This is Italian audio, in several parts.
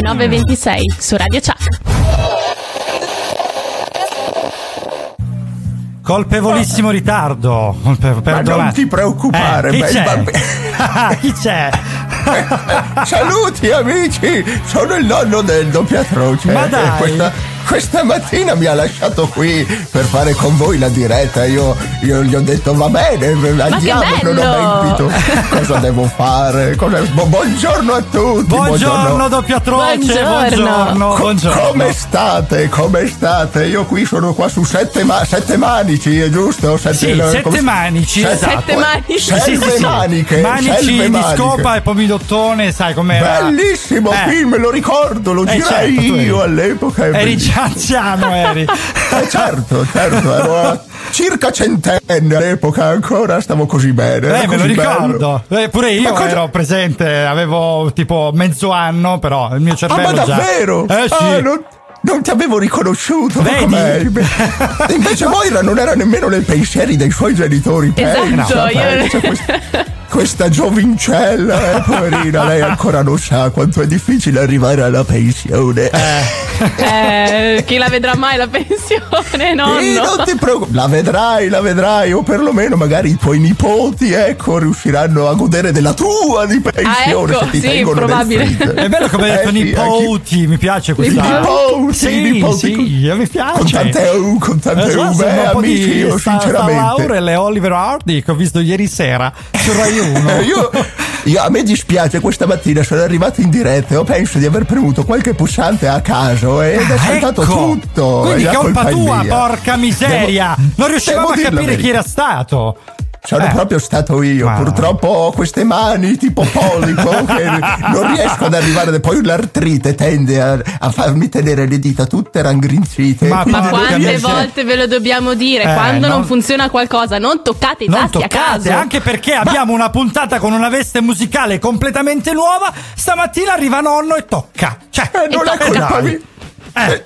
Le 9.26 su Radio Chuck. Colpevolissimo ritardo. Ma non ti preoccupare, eh, chi c'è? bambino. chi c'è? Saluti amici, sono il nonno del doppiatroce. Ma dai. Questa, questa mattina mi ha lasciato qui per fare con voi la diretta. Io, io gli ho detto va bene, andiamo, non bello! ho ben capito cosa devo fare. Cosa- bu- buongiorno a tutti. Buongiorno. Buongiorno. Buongiorno. Co- buongiorno. Come state? Come state? Io qui sono qua su sette, ma- sette manici, è giusto? Sette, Sì, no, sette come- manici, Sette- esatto. Sette manici. Selve Sì, sì, sì. maniche. Manici di maniche. scopa e pomidottone, sai com'era? Bellissimo Eh. film, lo ricordo, lo Eh, girai certo, io all'epoca. Eri già anziano, eri. Eh, certo, certo, ero circa centenne all'epoca ancora, stavo così bene. Eh, me lo ricordo. Eh, pure io Ma cosa- ero presente, avevo tipo mezzo anno, però il mio Ah, cervello ma già. davvero? Eh sì. Ah, non, non ti avevo riconosciuto, Vedi? Invece Moira non era nemmeno nei pensieri dei suoi genitori. Esatto, pensa, io- pensa, questa, questa giovincella, eh, poverina, lei ancora non sa quanto è difficile arrivare alla pensione. Eh, chi la vedrà mai la pensione, nonno? non ti preoccupare, la vedrai, la vedrai, o perlomeno magari i tuoi nipoti, ecco, riusciranno a godere della tua di pensione ecco, se ti sì, probabile. È bello come hai detto Eh sì, nipoti, mi piace questa. Nipoti, sì, sì, mi piace. Con tante U, con tante Eh, U, beh, amici, di io Sta- sinceramente. Sta Laurel e Oliver Hardy che ho visto ieri sera su Rai 1. Eh, Io, io- a me dispiace, questa mattina sono arrivato in diretta e ho penso di aver premuto qualche pulsante a caso ed è saltato ecco. tutto. Quindi e colpa tua, mia. porca miseria. Devo- non riuscivamo a capire chi era stato. Sono Eh. proprio stato io. Ma- Purtroppo ho queste mani tipo polipo che non riesco ad arrivare. Poi l'artrite tende a, a farmi tenere le dita tutte raggrinzite. Ma- Ma non quante volte ve lo dobbiamo dire? Eh, Quando non... non- funziona qualcosa, non toccate i Non tasti a toccate, caso. anche perché abbiamo una puntata con una veste musicale completamente nuova. Stamattina arriva nonno e tocca. Cioè, Eh, non E è tocca. Eh,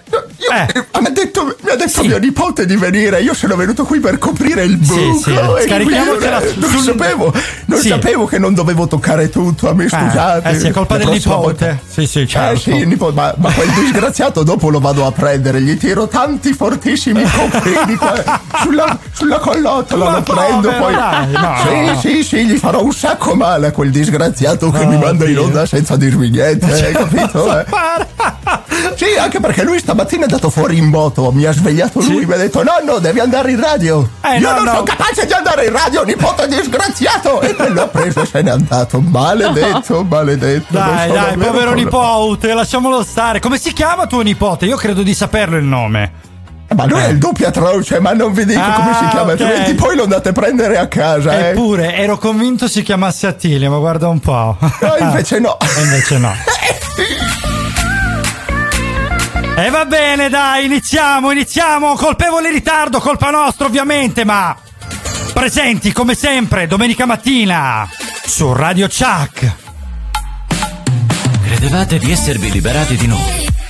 Eh, eh. Mi ha detto, mi ha detto Sì. mio nipote di venire, io sono venuto qui per coprire il Sì, buco. sì, scarichiamocela quindi, eh, sul- Non sapevo, non Sì. sapevo che non dovevo toccare tutto, a me scusate. eh sì, è colpa del nipote. volta- Sì, sì, Eh certo. sì, il nipote, ma, ma quel disgraziato dopo lo vado a prendere, gli tiro tanti fortissimi colpini qua sulla, sulla collottola, Ma lo prendo povero, poi. dai, no. Sì, sì, sì, gli farò un sacco male a quel disgraziato che Oh, mi manda in Dio. onda senza dirmi niente, hai capito? eh? Sì, anche perché lui stamattina è andato fuori in moto, mi ha svegliato lui, Sì. mi ha detto nonno devi andare in radio. Eh, Io no, non no. sono capace di andare in radio, nipote disgraziato. E quello ha preso e se n'è andato. Maledetto, maledetto. Dai, so dai, povero cosa- nipote, lasciamolo stare. Come si chiama tuo nipote? Io credo di saperlo il nome. Ma lui è il doppio atroce, ma non vi dico Ah, come si chiama, ok. altrimenti poi lo andate a prendere a casa. Eh. Eppure, ero convinto si chiamasse Attilio, ma guarda un po'. No, invece no. E invece no. E va bene, dai, iniziamo, iniziamo. Colpevole ritardo, colpa nostra ovviamente, ma presenti come sempre domenica mattina su Radio Chuck. Credevate di esservi liberati di noi,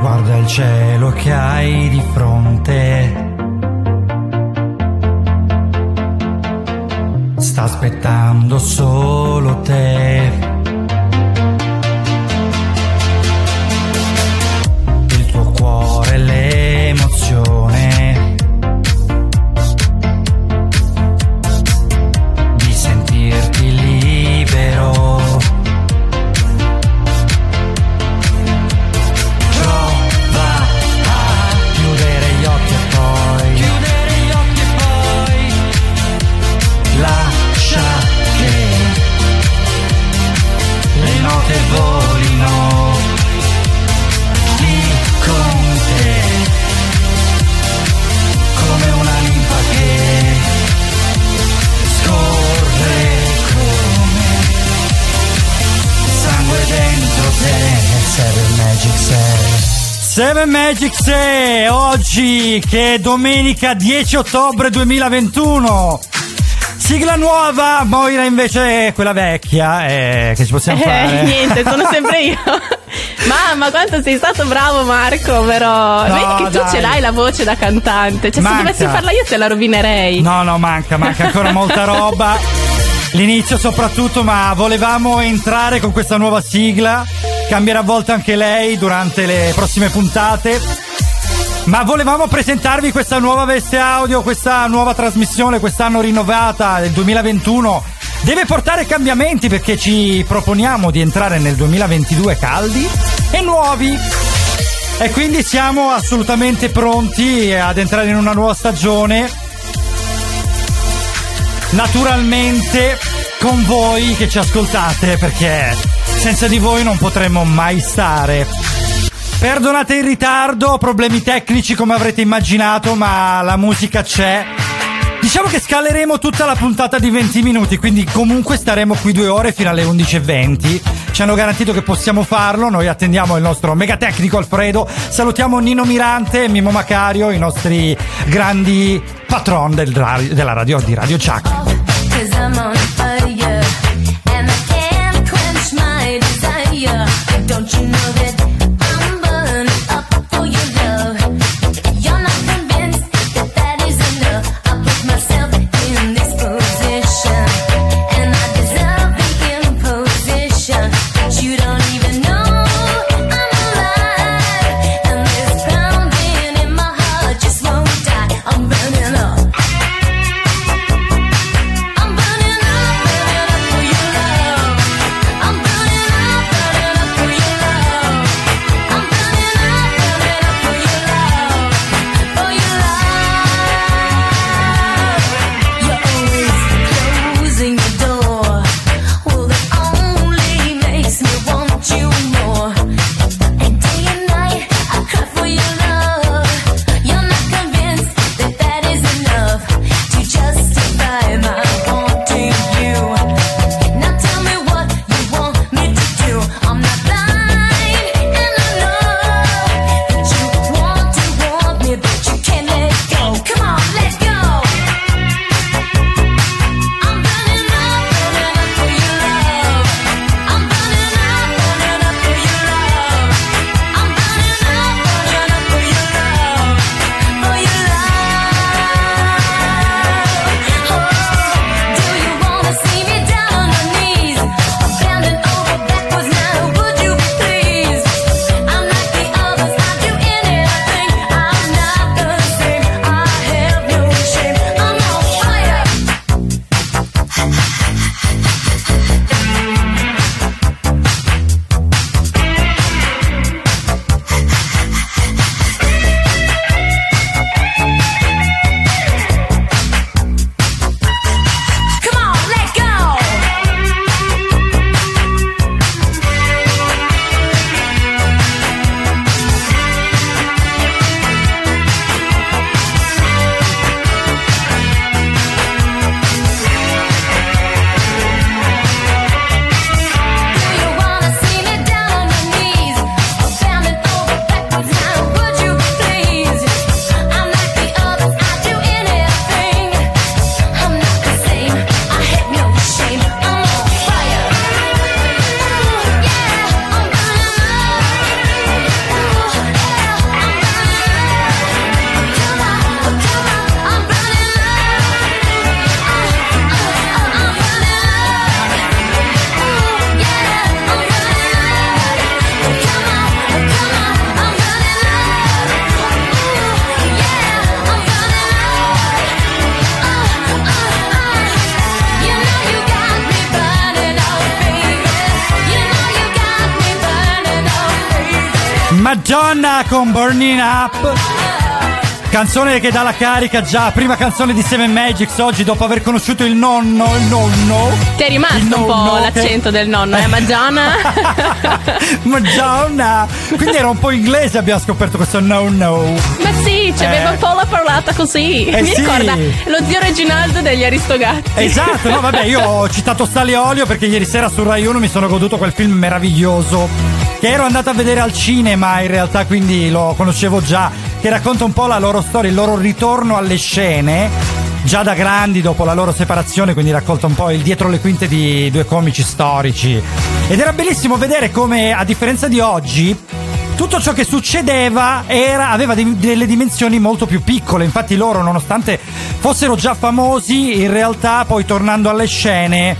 Guarda il cielo che hai di fronte. Sta aspettando solo te. Seven Magics e oggi che è domenica 10 ottobre 2021 Sigla nuova, Moira invece è quella vecchia eh, che ci possiamo Eh, fare niente, sono sempre io. Mamma, quanto sei stato bravo, Marco, però. No, Vedi che tu dai. ce l'hai la voce da cantante. Cioè, Manca. se dovessi farla io te la rovinerei. No, no, manca, manca ancora molta roba. L'inizio soprattutto, ma volevamo entrare con questa nuova sigla. Cambierà a volte anche lei durante le prossime puntate. Ma volevamo presentarvi questa nuova veste audio, questa nuova trasmissione, quest'anno rinnovata del 2021. Deve portare cambiamenti perché ci proponiamo di entrare nel 2022 caldi e nuovi. E quindi siamo assolutamente pronti ad entrare in una nuova stagione. Naturalmente con voi che ci ascoltate perché senza di voi non potremmo mai stare. Perdonate il ritardo, problemi tecnici come avrete immaginato, ma la musica c'è. Diciamo che scaleremo tutta la puntata di 20 minuti, quindi comunque staremo qui due ore fino alle 11.20. Ci hanno garantito che possiamo farlo, noi attendiamo il nostro mega tecnico Alfredo, salutiamo Nino Mirante e Mimo Macario, i nostri grandi patron del della radio di Radio Chuck. Don't you know that burning up. Madonna. Canzone che dà la carica già, prima canzone di Seven Magics oggi dopo aver conosciuto il nonno, il nonno. Ti è Il rimasto un po' nonno che- l'accento del nonno, eh, Magiana? Madonna! Quindi era un po' inglese, abbiamo scoperto questo no no. Ma sì, c'aveva Eh. un po' la parlata così. Eh Mi sì. ricorda lo zio Reginaldo degli Aristogatti. Esatto, no vabbè, io ho citato Stali Olio perché ieri sera su Rai 1 mi sono goduto quel film meraviglioso che ero andato a vedere al cinema in realtà, quindi lo conoscevo già, che racconta un po' la loro storia, il loro ritorno alle scene. Già da grandi dopo la loro separazione, quindi raccolta un po' il dietro le quinte di due comici storici. Ed era bellissimo vedere come, a differenza di oggi, tutto ciò che succedeva era- aveva dei- delle dimensioni molto più piccole. Infatti, loro, nonostante fossero già famosi, in realtà, poi tornando alle scene,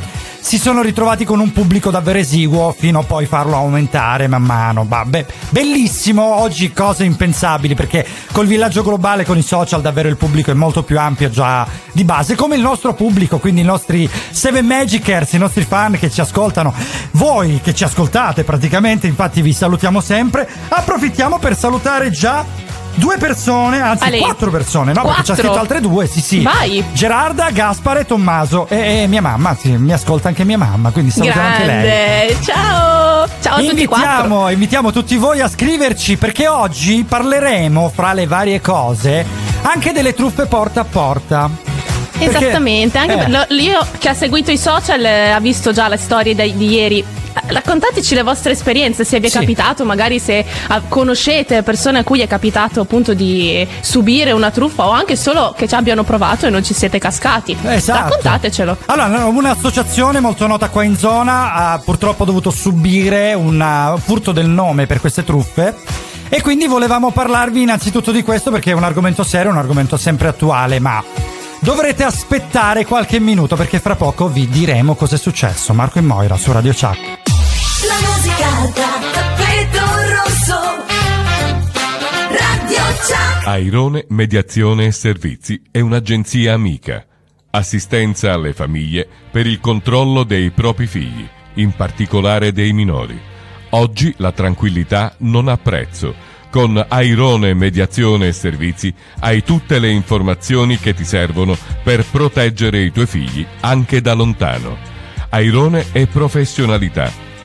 si sono ritrovati con un pubblico davvero esiguo fino a poi farlo aumentare man mano. Vabbè, bellissimo. Oggi cose impensabili perché col villaggio globale, con i social, davvero il pubblico è molto più ampio già di base, come il nostro pubblico, quindi i nostri Seven Magicers, i nostri fan che ci ascoltano, voi che ci ascoltate praticamente. Infatti, vi salutiamo sempre. Approfittiamo per salutare già. Due persone, anzi Ale. quattro persone, no? Perché ci ha Quattro? scritto altre due, sì sì. Vai. Gerarda, Gaspare, Tommaso e, e mia mamma, sì, mi ascolta anche mia mamma, quindi salutiamo anche lei. Grande. Ciao. Ciao a tutti e quattro. Invitiamo, invitiamo tutti voi a scriverci perché oggi parleremo, fra le varie cose, anche delle truffe porta a porta. Perché- Esattamente, anche eh, per- lo- io che ha seguito i social eh, ha visto già le storie di ieri. Raccontateci le vostre esperienze, se vi è Sì. capitato, magari se ah, conoscete persone a cui è capitato appunto di subire una truffa o anche solo che ci abbiano provato e non ci siete cascati. Esatto. Raccontatecelo. Allora, un'associazione molto nota qua in zona ha purtroppo dovuto subire un uh, furto del nome per queste truffe. E quindi volevamo parlarvi innanzitutto di questo perché è un argomento serio, un argomento sempre attuale, ma dovrete aspettare qualche minuto perché fra poco vi diremo cosa è successo. Marco e Moira su Radio Chuck. La musica da tappeto rosso. Radio Chuck. Airone Mediazione e Servizi è un'agenzia amica. Assistenza alle famiglie per il controllo dei propri figli, in particolare dei minori. Oggi la tranquillità non ha prezzo. Con Airone Mediazione e Servizi hai tutte le informazioni che ti servono per proteggere i tuoi figli anche da lontano. Airone è professionalità,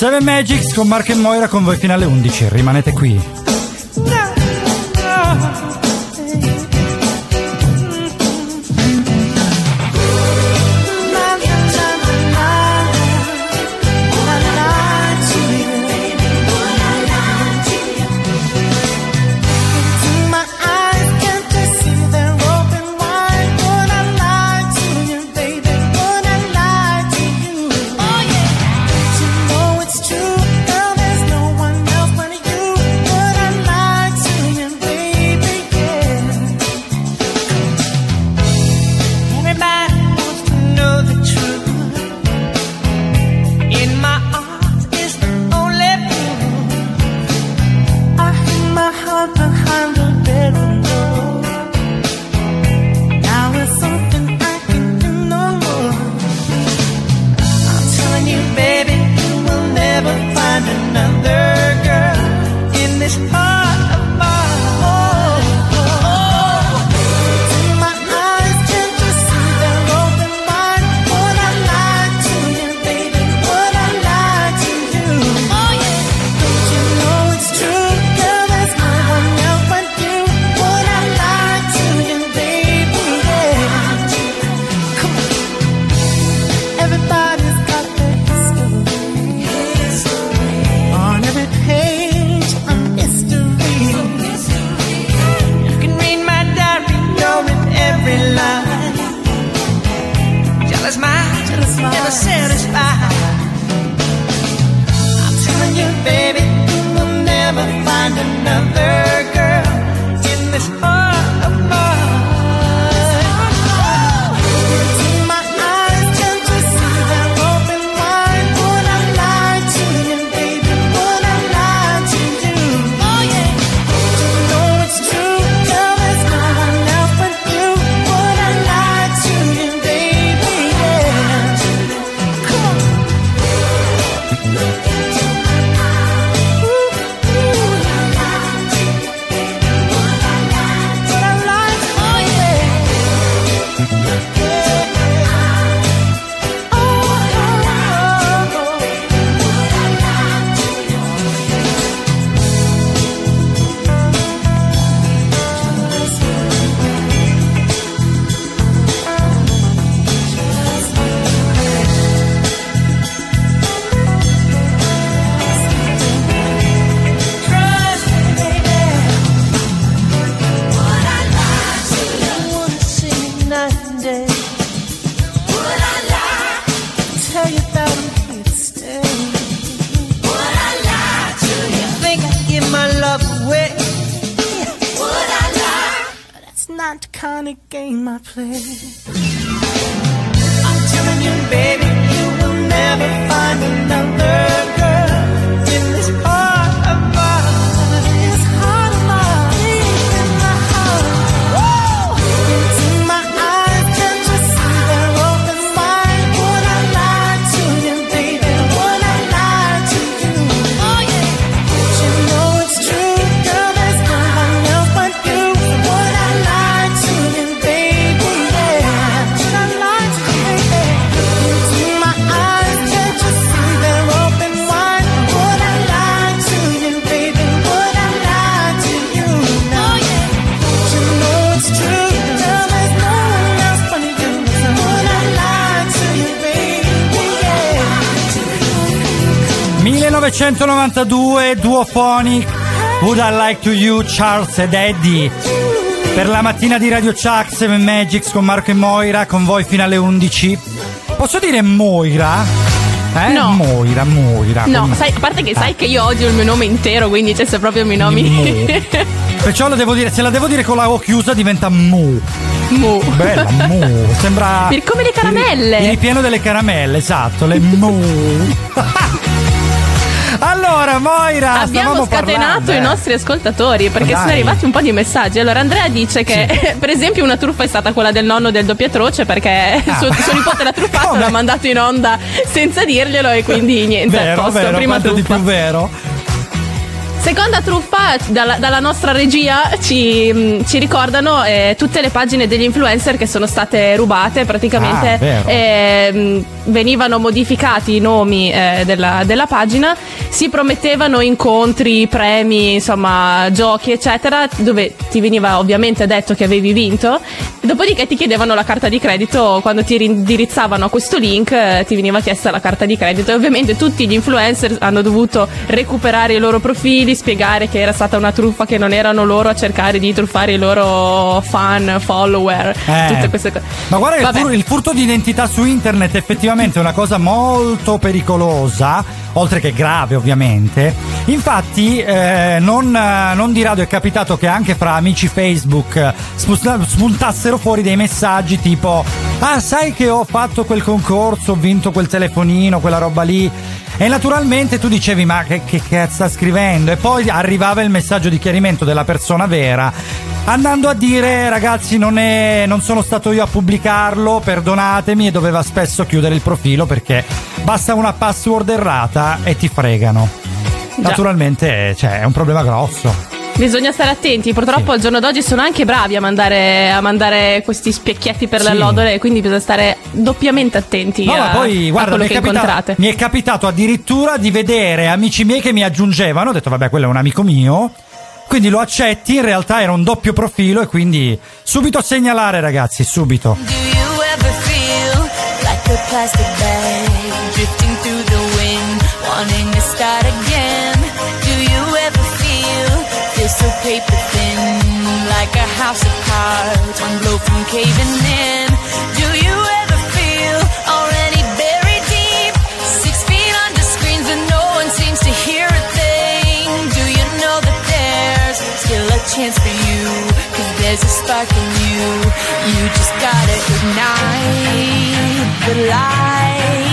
7 Magics con Mark e Moira con voi finale 11. Rimanete qui. 1992, Duophonic, Would I Like to You, Charles ed Eddie. Per la mattina di Radio Chuck 7 Magics con Marco e Moira, con voi fino alle 11. Posso dire Moira? Eh? No. Moira, Moira. No, come- sai, a parte che sai che io odio il mio nome intero, quindi cioè, se proprio mi Mo. nomini. Perciò lo devo dire, se la devo dire con la O chiusa diventa Mu. Mu. Bella, Mu. Sembra. Per- come le caramelle. Il, il ripieno delle caramelle, esatto, le Mu. Allora, Moira, Abbiamo scatenato parlando, i nostri ascoltatori perché Dai. sono arrivati un po' di messaggi. Allora, Andrea dice che, per esempio, una truffa è stata quella del nonno del doppiatroce perché Ah. suo, suo nipote l'ha truffato, l'ha mandato in onda senza dirglielo e quindi niente. a Vero, posto, vero, prima quanto di truffa. più vero. Seconda truffa, dalla, dalla nostra regia ci, mh, ci ricordano eh, tutte le pagine degli influencer che sono state rubate. Praticamente Ah, eh, mh, venivano modificati i nomi eh, della, della pagina, si promettevano incontri, premi, insomma, giochi, eccetera, dove ti veniva ovviamente detto che avevi vinto. Dopodiché ti chiedevano la carta di credito quando ti indirizzavano a questo link, eh, ti veniva chiesta la carta di credito e ovviamente tutti gli influencer hanno dovuto recuperare i loro profili, spiegare che era stata una truffa, che non erano loro a cercare di truffare i loro fan, follower, Eh. tutte queste cose. Ma guarda che il, fur- il furto di identità su internet effettivamente è una cosa molto pericolosa, oltre che grave ovviamente. Infatti eh, non, eh, non di rado è capitato che anche fra amici Facebook eh, spunta- spuntassero fuori dei messaggi tipo Ah sai che ho fatto quel concorso, ho vinto quel telefonino, quella roba lì. E naturalmente tu dicevi ma che, che cazzo sta scrivendo? E poi arrivava il messaggio di chiarimento della persona vera andando a dire ragazzi non, è, non sono stato io a pubblicarlo, perdonatemi e doveva spesso chiudere il profilo perché basta una password errata e ti fregano. Naturalmente cioè, è un problema grosso. Bisogna stare attenti, purtroppo al giorno d'oggi sono anche bravi a mandare, a mandare questi specchietti per le Sì. allodole, quindi bisogna stare doppiamente attenti No, a, ma poi guarda, quello mi è, che capita- incontrate. mi è capitato addirittura di vedere amici miei che mi aggiungevano, ho detto vabbè quello è un amico mio, quindi lo accetti, in realtà era un doppio profilo e quindi subito segnalare ragazzi, subito. Do you ever feel like a plastic bag drifting through the wind, wanting to start again? Do you ever feel feel so paper thin, like a house of cards, one blow from caving in? Chance for you? Cause there's a spark in you. You just gotta ignite the light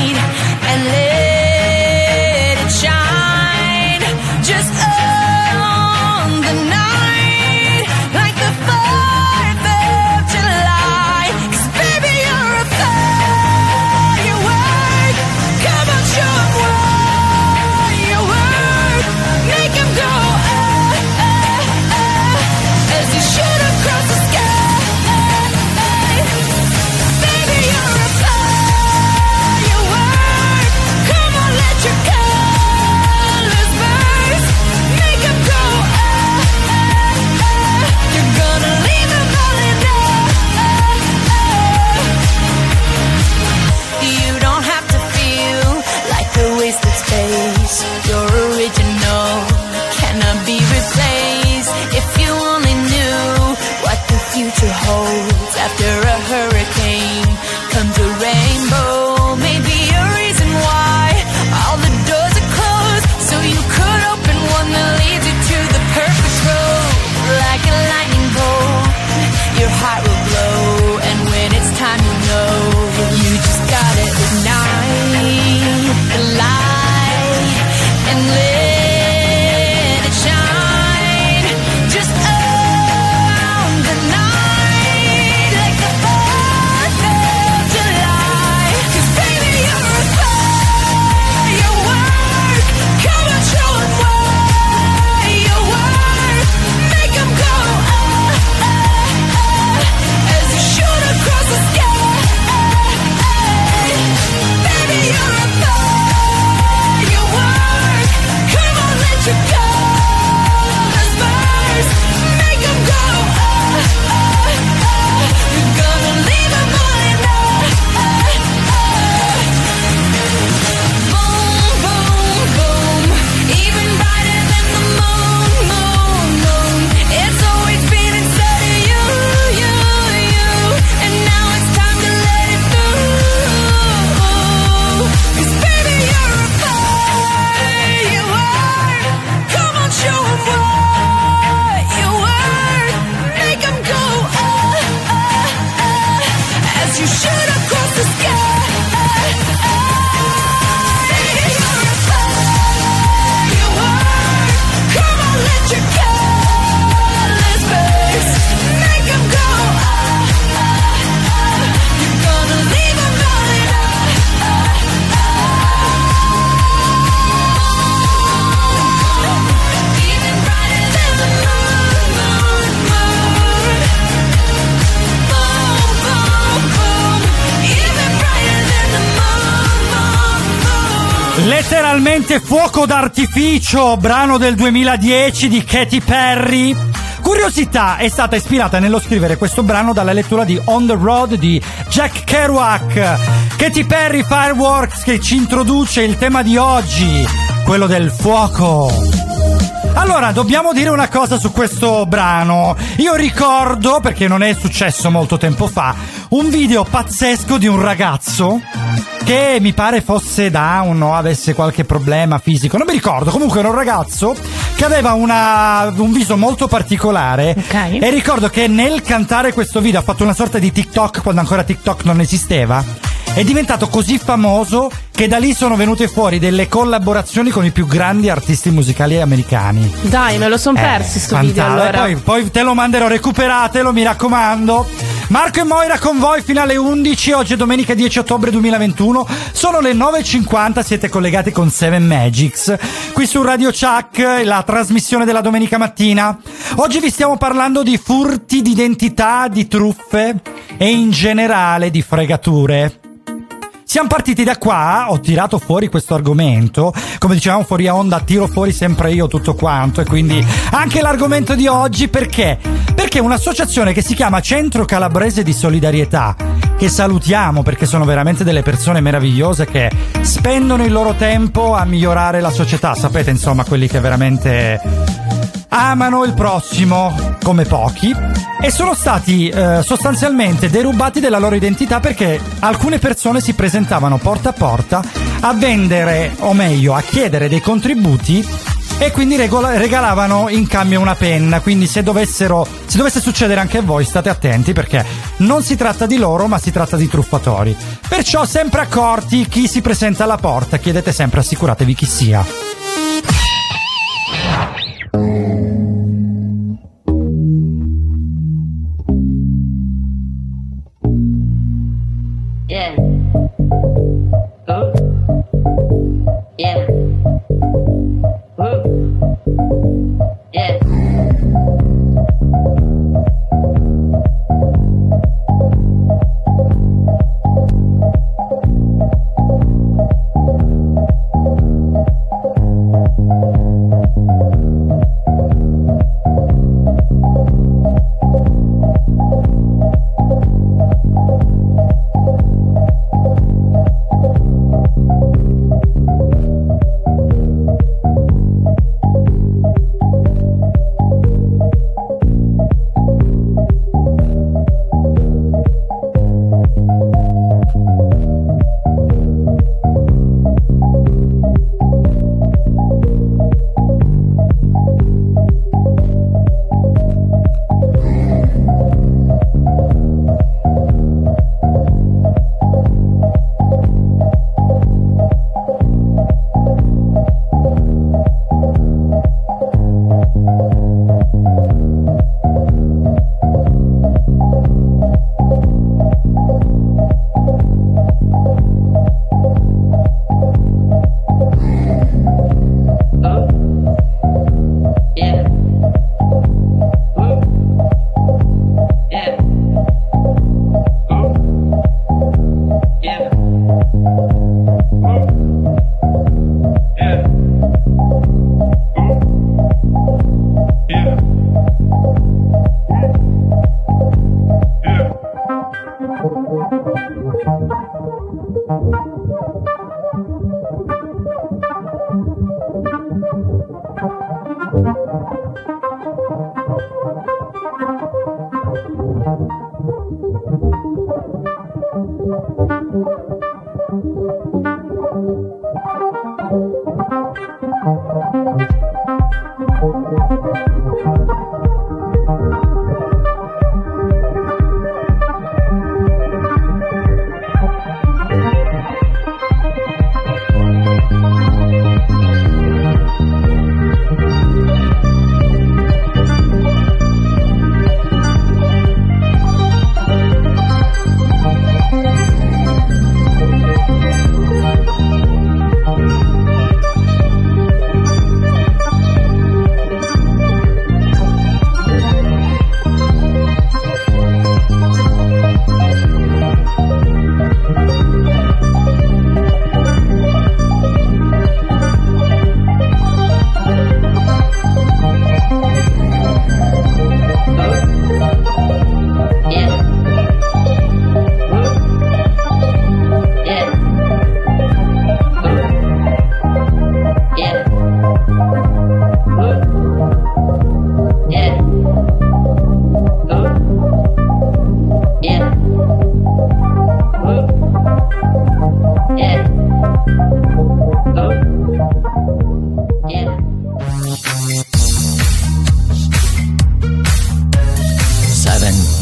Fuoco d'artificio, brano del 2010 di Katy Perry. Curiosità è stata ispirata nello scrivere questo brano dalla lettura di On the Road di Jack Kerouac. Katy Perry Fireworks che ci introduce il tema di oggi, quello del fuoco. Allora, dobbiamo dire una cosa su questo brano. Io ricordo, perché non è successo molto tempo fa, un video pazzesco di un ragazzo che mi pare fosse down o avesse qualche problema fisico, non mi ricordo, comunque era un ragazzo che aveva una- un viso molto particolare Ok. e ricordo che nel cantare questo video ha fatto una sorta di TikTok quando ancora TikTok non esisteva. È diventato così famoso che da lì sono venute fuori delle collaborazioni con i più grandi artisti musicali americani. Dai, me lo son persi Eh, sto video fanta- allora. Poi, poi te lo manderò, recuperatelo, mi raccomando. Marco e Moira con voi fino alle 11, oggi è domenica 10 ottobre 2021, sono le 9.50, siete collegati con Seven Magics, qui su Radio Chuck, la trasmissione della domenica mattina. Oggi vi stiamo parlando di furti d'identità, di truffe e in generale di fregature. Siamo partiti da qua, ho tirato fuori questo argomento, come dicevamo fuori a onda, tiro fuori sempre io tutto quanto. E quindi anche l'argomento di oggi perché? Perché un'associazione che si chiama Centro Calabrese di Solidarietà, che salutiamo perché sono veramente delle persone meravigliose che spendono il loro tempo a migliorare la società, sapete insomma quelli che veramente amano il prossimo come pochi e sono stati eh, sostanzialmente derubati della loro identità perché alcune persone si presentavano porta a porta a vendere o meglio a chiedere dei contributi e quindi regola- regalavano in cambio una penna. Quindi se dovessero se dovesse succedere anche a voi state attenti perché non si tratta di loro ma si tratta di truffatori. Perciò sempre accorti chi si presenta alla porta chiedete sempre assicuratevi chi sia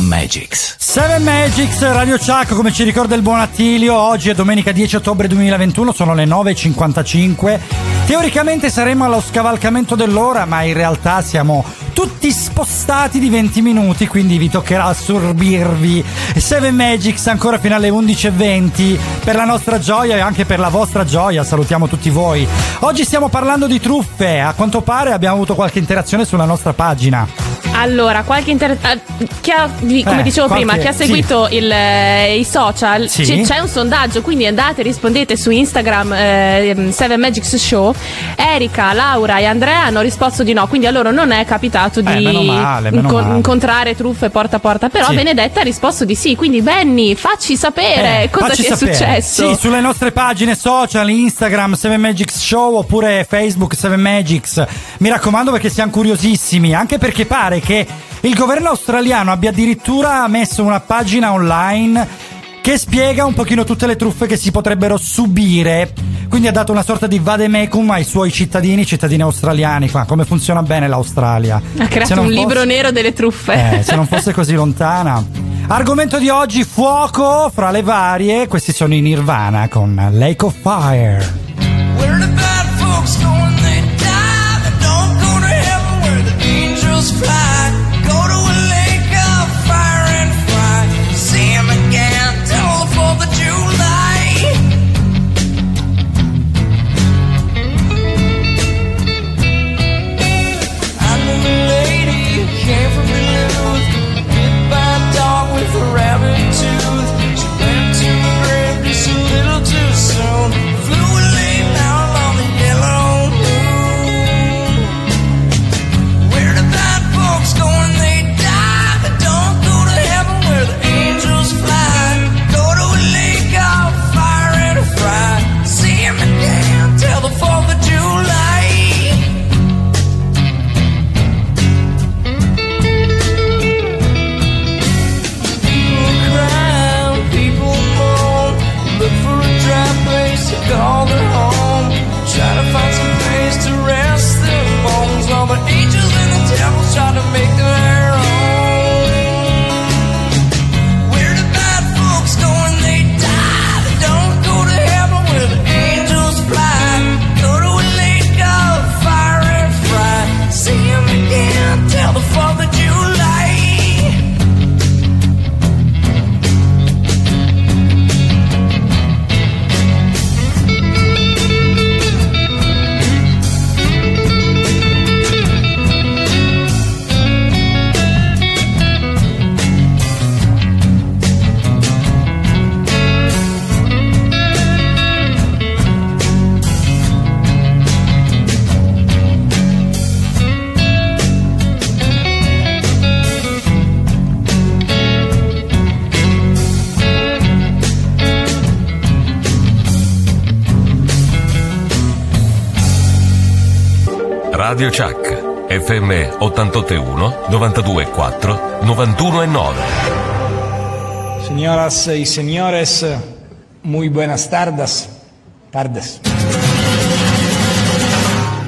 Magics. Seven Magics, Radio Chuck, come ci ricorda il buon Attilio, oggi è domenica 10 ottobre 2021, sono le 9.55. Teoricamente saremo allo scavalcamento dell'ora, ma in realtà siamo tutti spostati di 20 minuti, quindi vi toccherà assorbirvi Seven Magics ancora fino alle 11.20 per la nostra gioia e anche per la vostra gioia. Salutiamo tutti voi. Oggi stiamo parlando di truffe, a quanto pare abbiamo avuto qualche interazione sulla nostra pagina. Allora, qualche inter... eh, chi ha- di- come Eh, dicevo qualche- prima, chi ha sì. seguito il, eh, i social, Sì. c- c'è un sondaggio, quindi andate, rispondete su Instagram eh, Seven Magics Show. Erika, Laura e Andrea hanno risposto di no, quindi a loro non è capitato di Eh, meno male, meno male. incontrare truffe porta a porta. Però Sì. Benedetta ha risposto di sì, quindi Benny, facci sapere Eh, cosa facci ti è sapere. successo. Sì, sulle nostre pagine social, Instagram, 7 Magics Show oppure Facebook 7 Magics. Mi raccomando perché siamo curiosissimi, anche perché pare che il governo australiano abbia addirittura messo una pagina online che spiega un pochino tutte le truffe che si potrebbero subire. Quindi ha dato una sorta di vademecum ai suoi cittadini, cittadini australiani, qua, come funziona bene l'Australia. Ha creato un libro fosse- nero delle truffe. eh, se non fosse così lontana. Argomento di oggi, fuoco fra le varie. Questi sono i Nirvana con Lake of Fire. Where the bad folks go Radio Chuck, FM 881 924 919. Señoras y señores, muy buenas tardes. Tardes.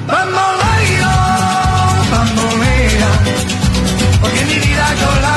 Bamboleo, bambolea, porque mi vida yo la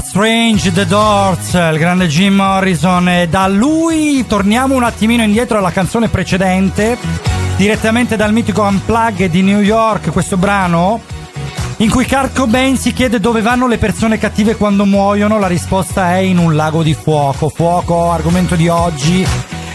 Strange, The Doors, il grande Jim Morrison. E da lui torniamo un attimino indietro alla canzone precedente, direttamente dal mitico Unplug di New York, questo brano. In cui Kurt Cobain si chiede dove vanno le persone cattive quando muoiono, la risposta è in un lago di fuoco. Fuoco, argomento di oggi,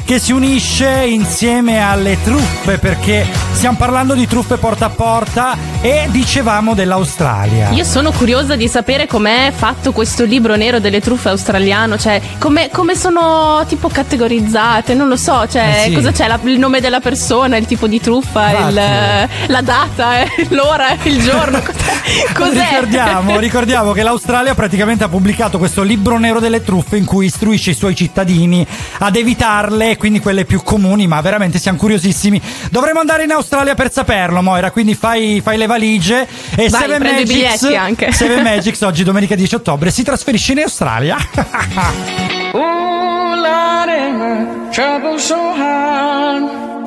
che si unisce insieme alle truffe, perché stiamo parlando di truffe porta a porta e dicevamo dell'Australia. Io sono curiosa di sapere com'è fatto questo libro nero delle truffe australiano, cioè come, come sono tipo categorizzate, non lo so, cioè Eh sì. cosa c'è, La- il nome della persona, il tipo di truffa, il- la data, eh, l'ora, il giorno, cos'è? cos'è? Ricordiamo, ricordiamo che l'Australia praticamente ha pubblicato questo libro nero delle truffe in cui istruisce i suoi cittadini ad evitarle, quindi quelle più comuni, ma veramente siamo curiosissimi. Dovremmo andare in Australia per saperlo, Moira, quindi fai, fai le valigie e Vai, Seven Magics, anche. Seven Magics oggi domenica 10 ottobre si trasferisce in Australia. Ooh, Lordy, my trouble so hard.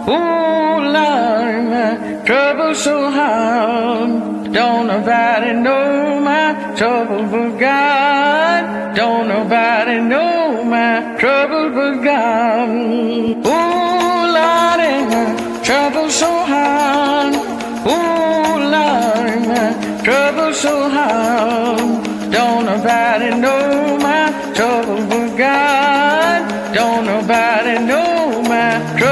Ooh, Lordy, my trouble so hard. Don't nobody know my trouble but God. Don't nobody know my trouble but God. Ooh, Lordy, my trouble so hard. Ooh, Lordy, my trouble so hard. Don't nobody know my trouble but God. Don't nobody know my trouble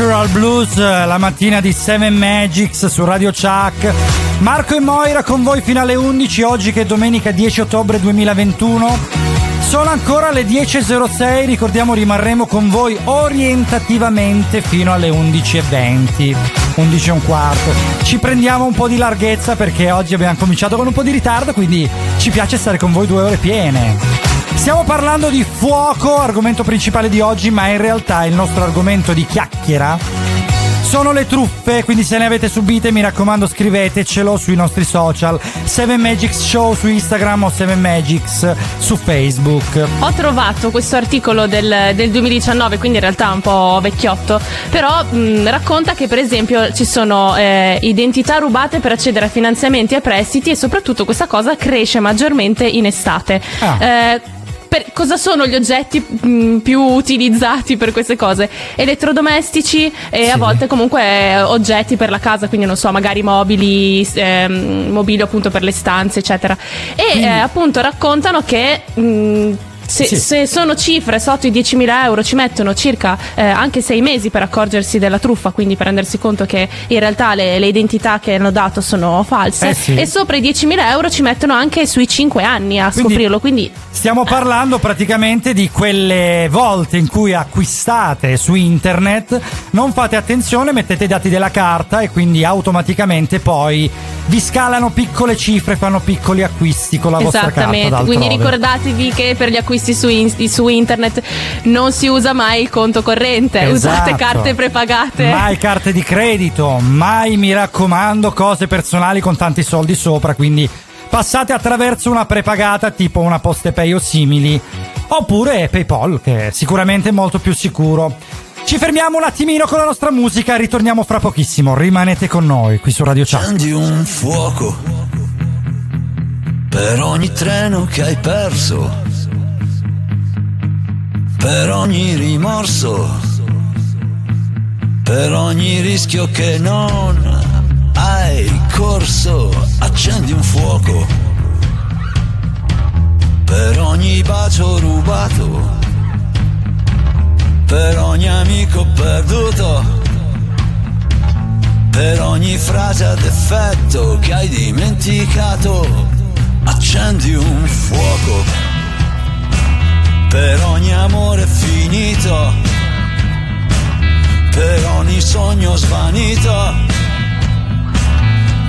Natural Blues la mattina di Seven Magics su Radio Chuck. Marco e Moira con voi fino alle 11 oggi che è domenica 10 ottobre 2021. Sono ancora le 10.06, ricordiamo rimarremo con voi orientativamente fino alle 11.20, 11 e un quarto. Ci prendiamo un po' di larghezza perché oggi abbiamo cominciato con un po' di ritardo, quindi ci piace stare con voi due ore piene. Stiamo parlando di fuoco, argomento principale di oggi, ma in realtà il nostro argomento di chiacchiera sono le truffe, quindi se ne avete subite mi raccomando scrivetecelo sui nostri social 7 Magics Show su Instagram o 7 Magics su Facebook. Ho trovato questo articolo del, del 2019, quindi in realtà un po' vecchiotto, però mh, racconta che per esempio ci sono eh, identità rubate per accedere a finanziamenti e prestiti e soprattutto questa cosa cresce maggiormente in estate. Ah. Eh, per- cosa sono gli oggetti mh, più utilizzati per queste cose? Elettrodomestici e a volte comunque eh, oggetti per la casa, quindi non so, magari mobili, ehm, mobili appunto per le stanze, eccetera. E eh, appunto raccontano che mh, se, Sì. se sono cifre sotto i 10.000 euro ci mettono circa eh, anche sei mesi per accorgersi della truffa, quindi per rendersi conto che in realtà le, le identità che hanno dato sono false. Eh sì. E sopra i 10.000 euro ci mettono anche sui 5 anni a Quindi- scoprirlo. Quindi Stiamo parlando praticamente di quelle volte in cui acquistate su internet, non fate attenzione, mettete i dati della carta e quindi automaticamente poi vi scalano piccole cifre, fanno piccoli acquisti con la vostra carta. Esattamente, quindi ricordatevi che per gli acquisti su, in- su internet non si usa mai il conto corrente, usate Esatto. carte prepagate. Mai carte di credito, mai mi raccomando cose personali con tanti soldi sopra, quindi passate attraverso una prepagata tipo una Postepay o simili, oppure PayPal, che è sicuramente molto più sicuro. Ci fermiamo un attimino con la nostra musica e ritorniamo fra pochissimo. Rimanete con noi qui su Radio Chat. Accendi un fuoco per ogni treno che hai perso, per ogni rimorso, per ogni rischio che non hai corso. Accendi un fuoco per ogni bacio rubato, per ogni amico perduto per ogni frase ad effetto che hai dimenticato, accendi un fuoco. Per ogni amore finito, per ogni sogno svanito,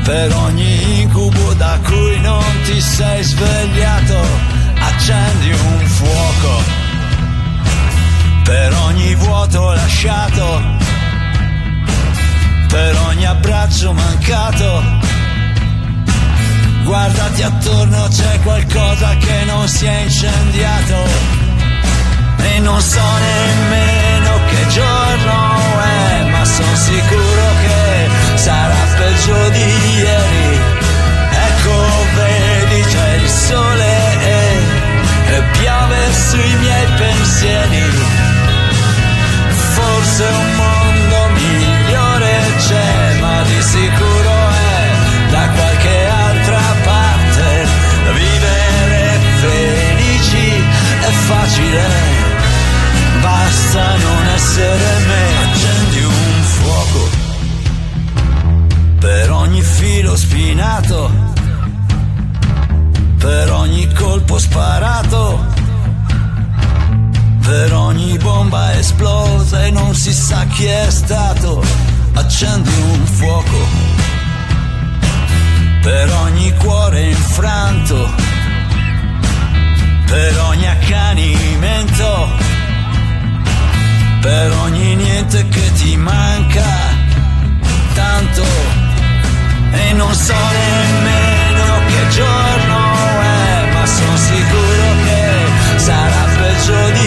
per ogni incubo da cui non ti sei svegliato, accendi un fuoco. Per ogni vuoto lasciato, per ogni abbraccio mancato. Guardati attorno, c'è qualcosa che non si è incendiato. E non so nemmeno che giorno è, ma sono sicuro che sarà peggio di ieri. Ecco, vedi, c'è il sole e, e piove sui miei pensieri. Forse un mondo migliore c'è, ma di sicuro essere me. Accendi un fuoco per ogni filo spinato, per ogni colpo sparato per ogni bomba esplosa e non si sa chi è stato, accendi un fuoco. Per ogni cuore infranto, per ogni accanimento, per ogni niente che ti manca, tanto e non so nemmeno che giorno è, ma sono sicuro che sarà peggio di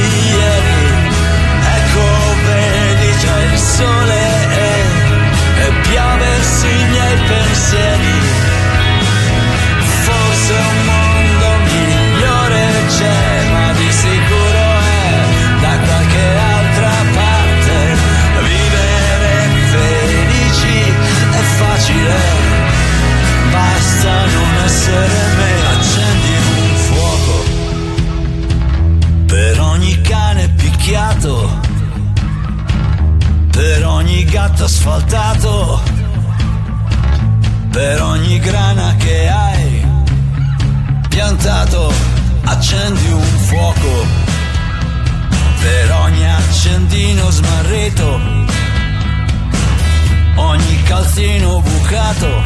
accendi un fuoco per ogni accendino smarrito, ogni calzino bucato.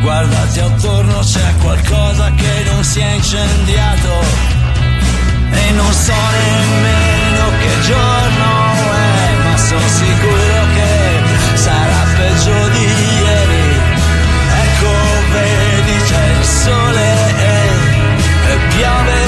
Guardati attorno, c'è qualcosa che non si è incendiato e non so nemmeno che giorno è, ma sono sicuro che sarà peggio di ieri. Ecco, vedi c'è il sole. Y'all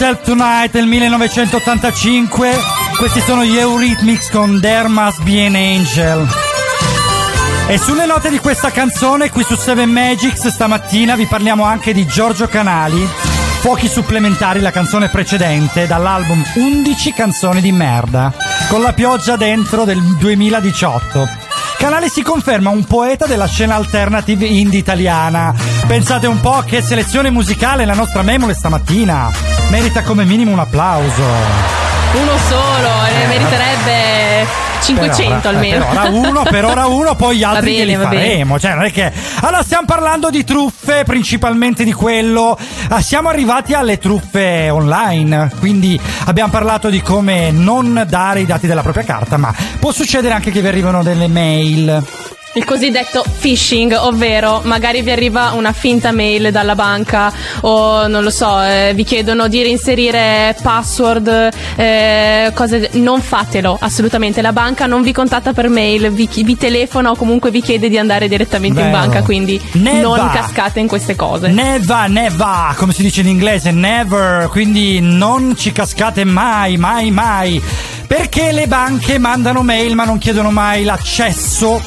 Yourself Tonight del 1985. Questi sono gli Eurythmics con There Must Be an Angel. E sulle note di questa canzone, qui su Seven Magics, stamattina vi parliamo anche di Giorgio Canali. Fuochi supplementari, la canzone precedente, dall'album 11 canzoni di merda. Con la pioggia dentro del 2018. Canali si conferma un poeta della scena alternative indie italiana. Pensate un po' che selezione musicale la nostra memole stamattina merita come minimo un applauso. Uno solo, ne meriterebbe 500 per ora, almeno. Per ora uno, per ora uno, poi gli altri bene, li faremo. Cioè, non è che. Allora, stiamo parlando di truffe, principalmente di quello. Ah, siamo arrivati alle truffe online. Quindi abbiamo parlato di come non dare i dati della propria carta, ma può succedere anche che vi arrivano delle mail il cosiddetto phishing, ovvero magari vi arriva una finta mail dalla banca o non lo so, eh, vi chiedono di reinserire password, eh, cose. Non fatelo assolutamente. La banca non vi contatta per mail, vi, vi telefona o comunque vi chiede di andare direttamente in Vero. banca. Quindi Ne non va. cascate in queste cose. Neva, neva, come si dice in inglese, never, quindi non ci cascate mai, mai, mai. Perché le banche mandano mail ma non chiedono mai l'accesso.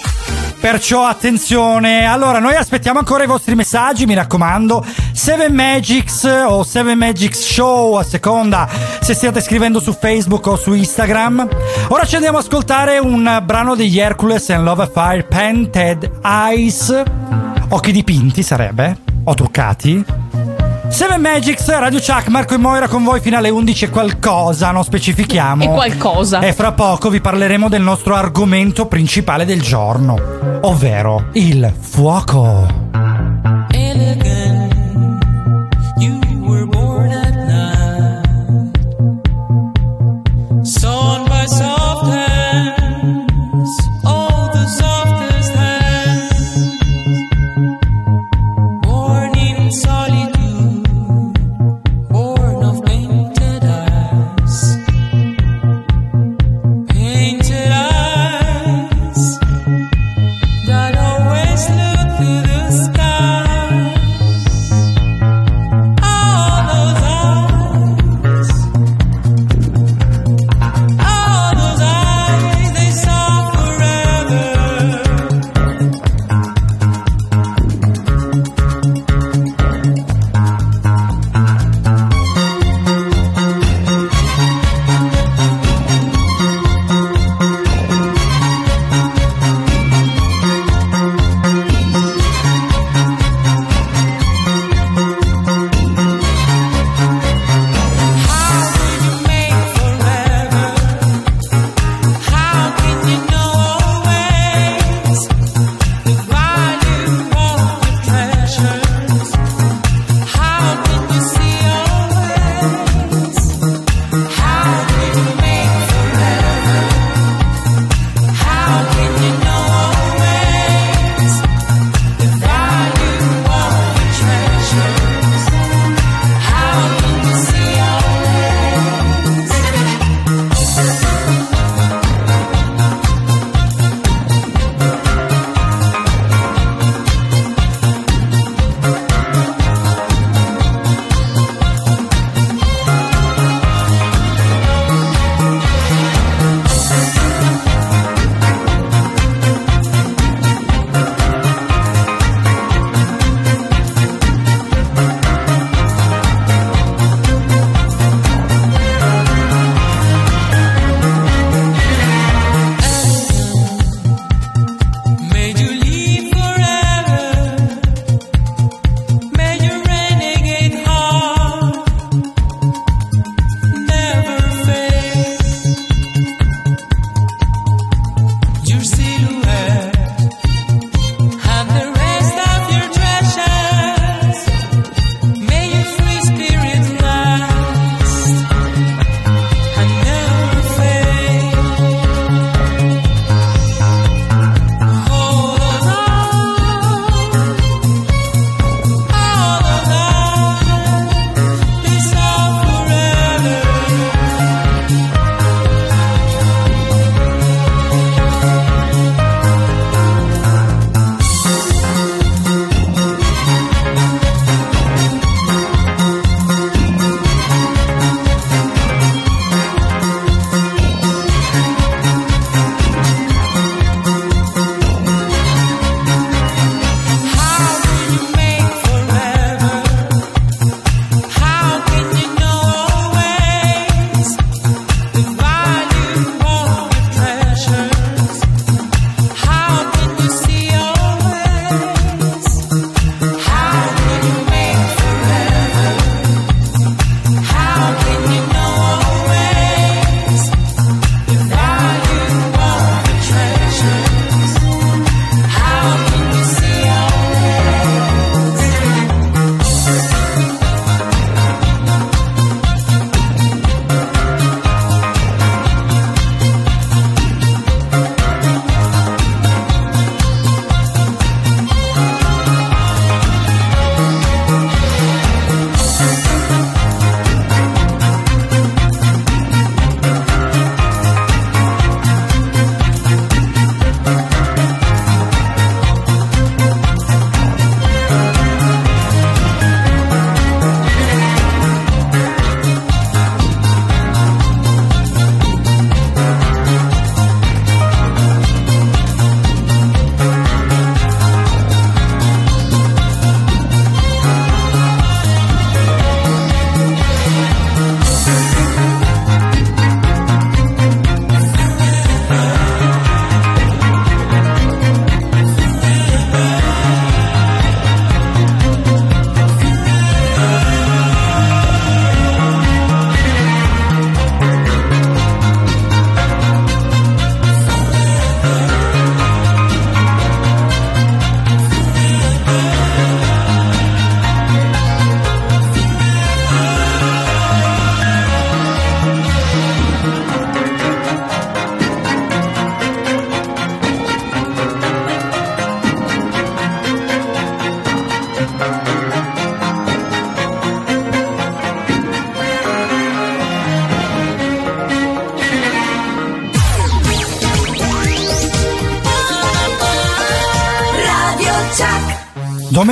Perciò attenzione. Allora, noi aspettiamo ancora i vostri messaggi, mi raccomando. 7 Magics o 7 Magics Show a seconda se stiate scrivendo su Facebook o su Instagram. Ora ci andiamo ad ascoltare un brano degli Hercules and Love Affair Painted Eyes. Occhi dipinti sarebbe? O truccati? 7 Magics, Radio Chuck, Marco e Moira con voi fino alle 11 e qualcosa, non specifichiamo. E qualcosa. E fra poco vi parleremo del nostro argomento principale del giorno, ovvero il fuoco. Elegant,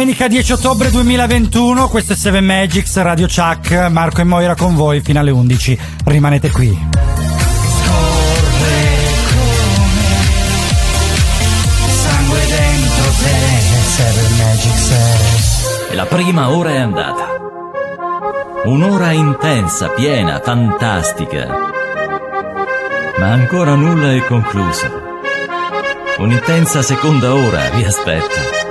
Domenica 10 ottobre 2021, questo è Seven Magics Radio Chuck, Marco e Moira con voi fino alle 11. Rimanete qui. Sangue dentro te, Seven Magics. E la prima ora è andata. Un'ora intensa, piena, fantastica. Ma ancora nulla è concluso. Un'intensa seconda ora vi aspetta.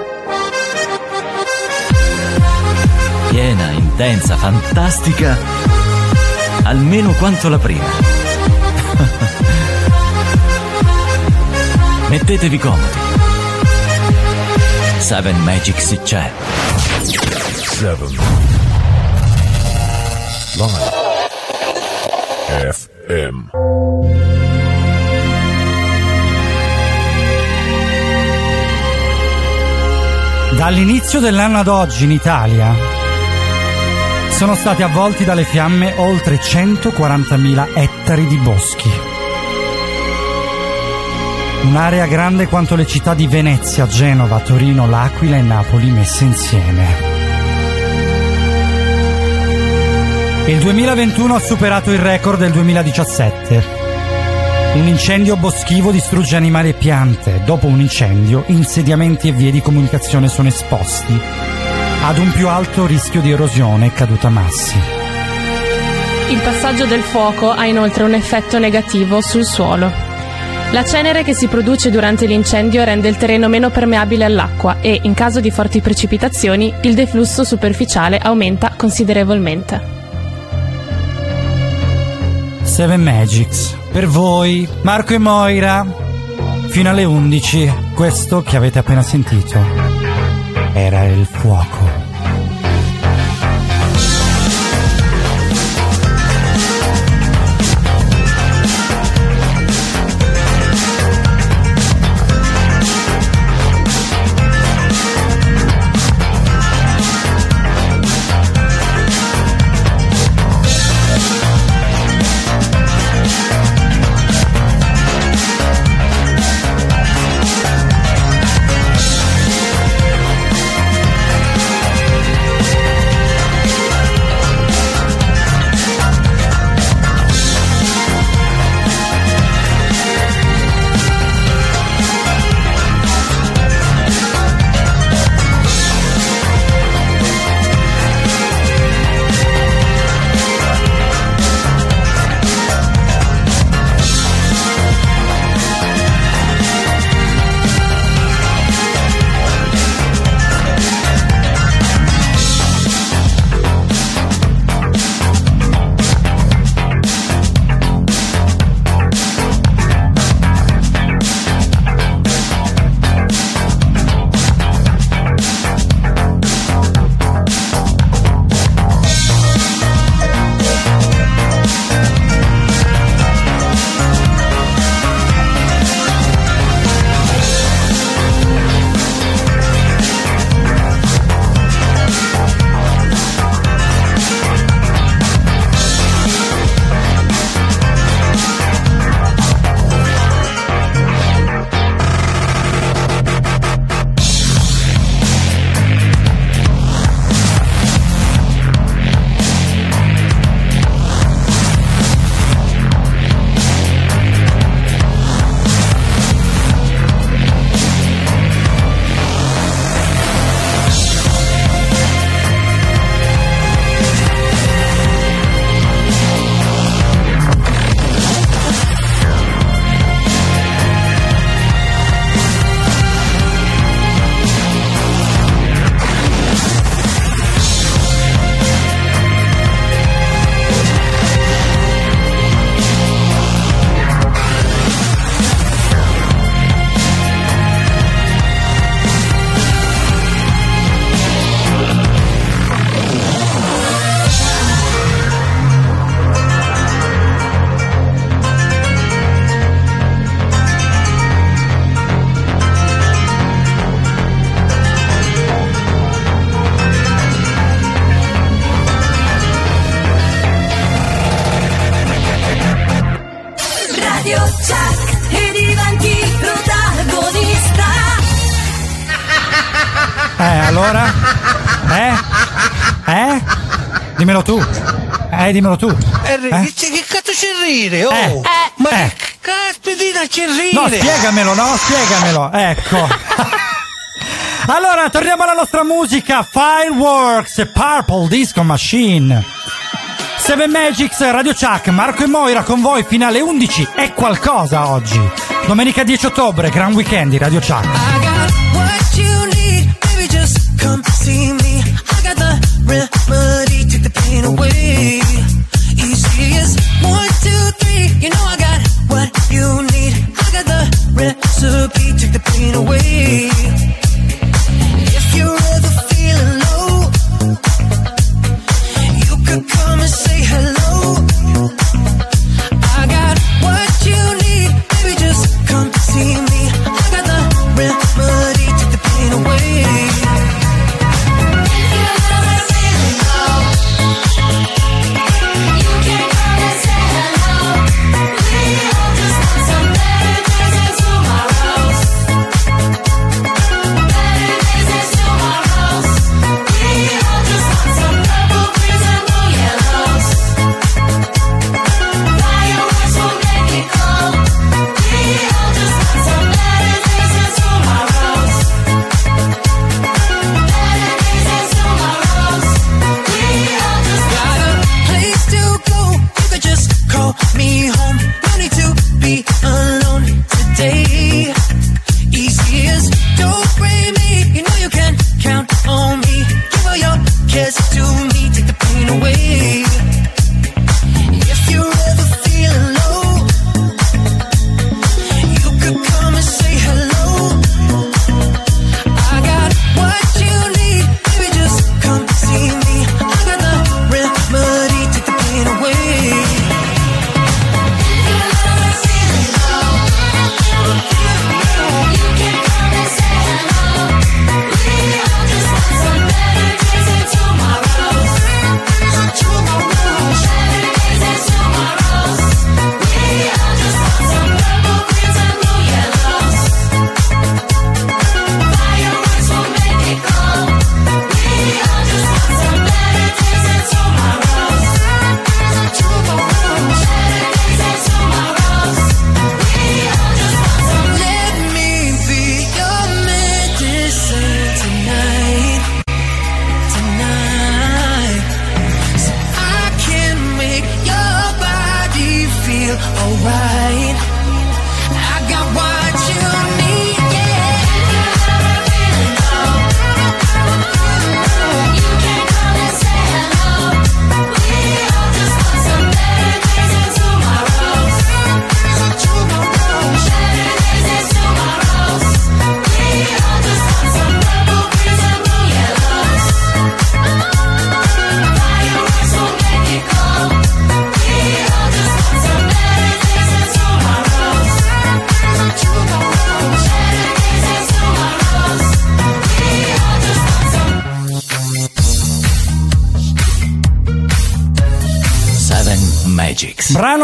Piena, intensa, fantastica, almeno quanto la prima. Mettetevi comodi. Seven Magics c'è. Seven. Live. FM. Dall'inizio dell'anno ad oggi in Italia sono stati avvolti dalle fiamme oltre 140.000 ettari di boschi. Un'area grande quanto le città di Venezia, Genova, Torino, L'Aquila e Napoli messe insieme. Il 2021 ha superato il record del 2017. Un incendio boschivo distrugge animali e piante. Dopo un incendio, insediamenti e vie di comunicazione sono esposti ad un più alto rischio di erosione e caduta massi. Il passaggio del fuoco ha inoltre un effetto negativo sul suolo. La cenere che si produce durante l'incendio rende il terreno meno permeabile all'acqua e, in caso di forti precipitazioni, il deflusso superficiale aumenta considerevolmente. Seven Magics. Per voi, Marco e Moira, fino alle 11, questo che avete appena sentito era il fuoco. Eh, dimmelo tu. Henry, Eh? che, che cazzo c'è ridere? Oh, Eh, ma eh. che caspita c'è ridere? No, spiegamelo, no? Spiegamelo. Ecco. allora, torniamo alla nostra musica. Fireworks Purple Disco Machine. Seven Magics, Radio Chuck, Marco e Moira con voi fino alle 11 e qualcosa oggi. Domenica 10 ottobre, gran weekend di Radio Chuck. I got what you need, baby. Just come see me. I got the remedy, take the pain away. Recipe, take the pain away. If you're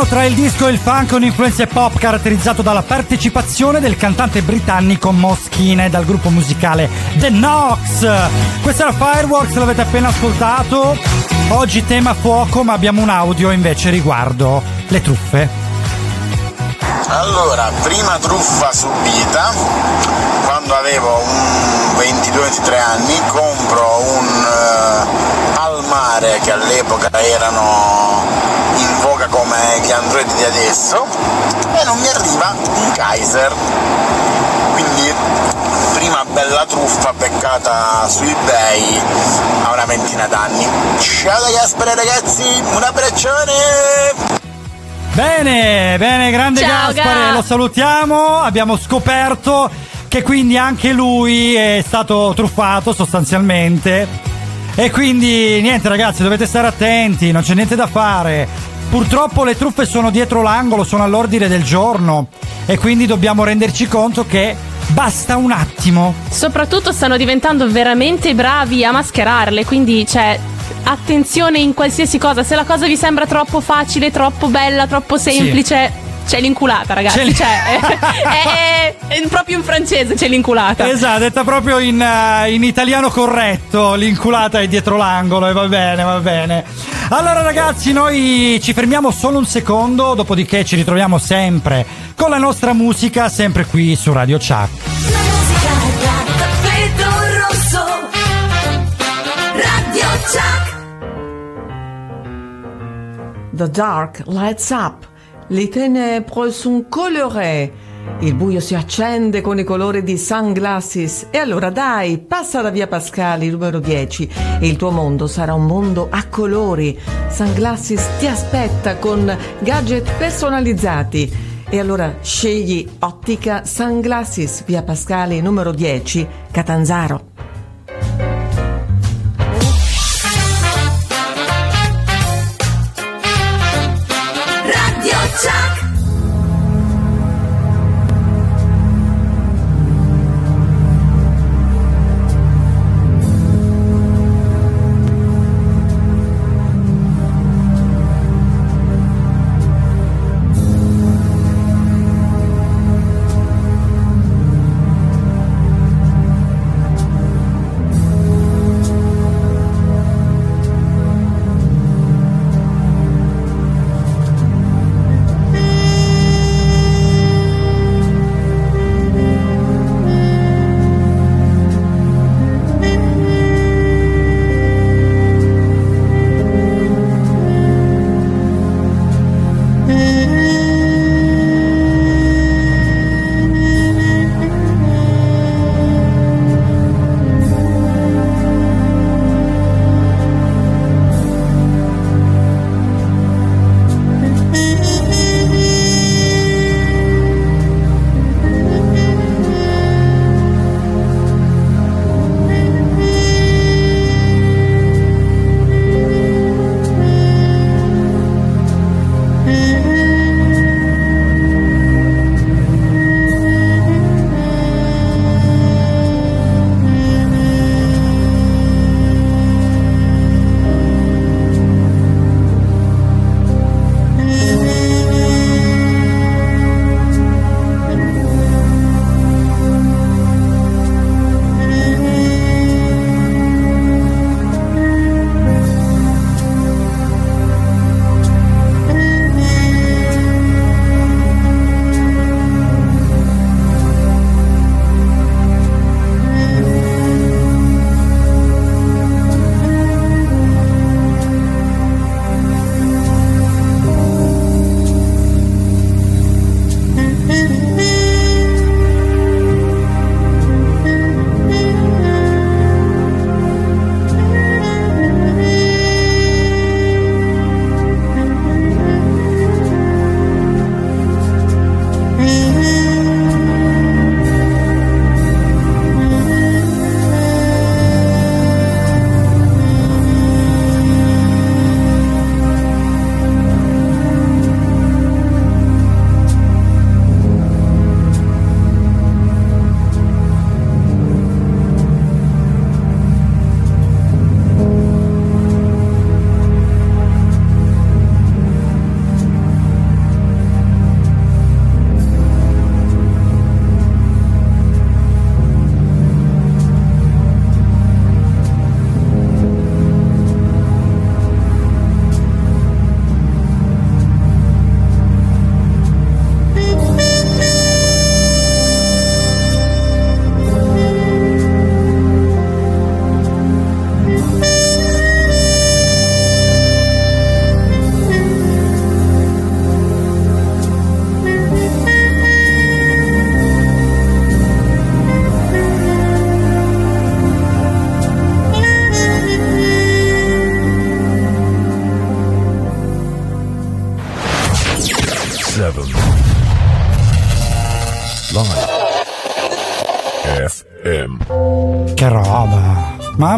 Tra il disco e il funk con influenze pop caratterizzato dalla partecipazione del cantante britannico Moschine dal gruppo musicale The Knox. Questa era Fireworks, l'avete appena ascoltato. Oggi tema fuoco, ma abbiamo un audio invece riguardo le truffe. Allora, prima truffa subita, quando avevo un 22-23 anni, compro un eh, mare che all'epoca erano in voga come gli Android di adesso e non mi arriva un Kaiser. Quindi prima bella truffa beccata su eBay a una ventina d'anni. Ciao da Gaspare ragazzi, un abbraccione! Bene, bene, grande Ciao, Gaspare, Ga. lo salutiamo. Abbiamo scoperto che quindi anche lui è stato truffato sostanzialmente. E quindi niente ragazzi, dovete stare attenti, non c'è niente da fare. Purtroppo le truffe sono dietro l'angolo, sono all'ordine del giorno e quindi dobbiamo renderci conto che basta un attimo. Soprattutto stanno diventando veramente bravi a mascherarle, quindi c'è attenzione in qualsiasi cosa. Se la cosa vi sembra troppo facile, troppo bella, troppo semplice, c'è l'inculata, ragazzi. C'è Cioè, è, è- è proprio in francese c'è l'inculata. Esatto, detta proprio in, eh, in italiano corretto, l'inculata è dietro l'angolo e va bene, va bene. Allora ragazzi, noi ci fermiamo solo un secondo, dopodiché ci ritroviamo sempre con la nostra musica, sempre qui su Radio Chuck. Tappeto rosso Radio Chuck The dark lights up. Le tenebre sono colorate. Il buio si accende con i colori di Sunglasses. E allora dai, passa da via Pascali numero 10 e il tuo mondo sarà un mondo a colori. Sunglasses ti aspetta con gadget personalizzati. E allora scegli Ottica Sunglasses via Pascali numero 10, Catanzaro.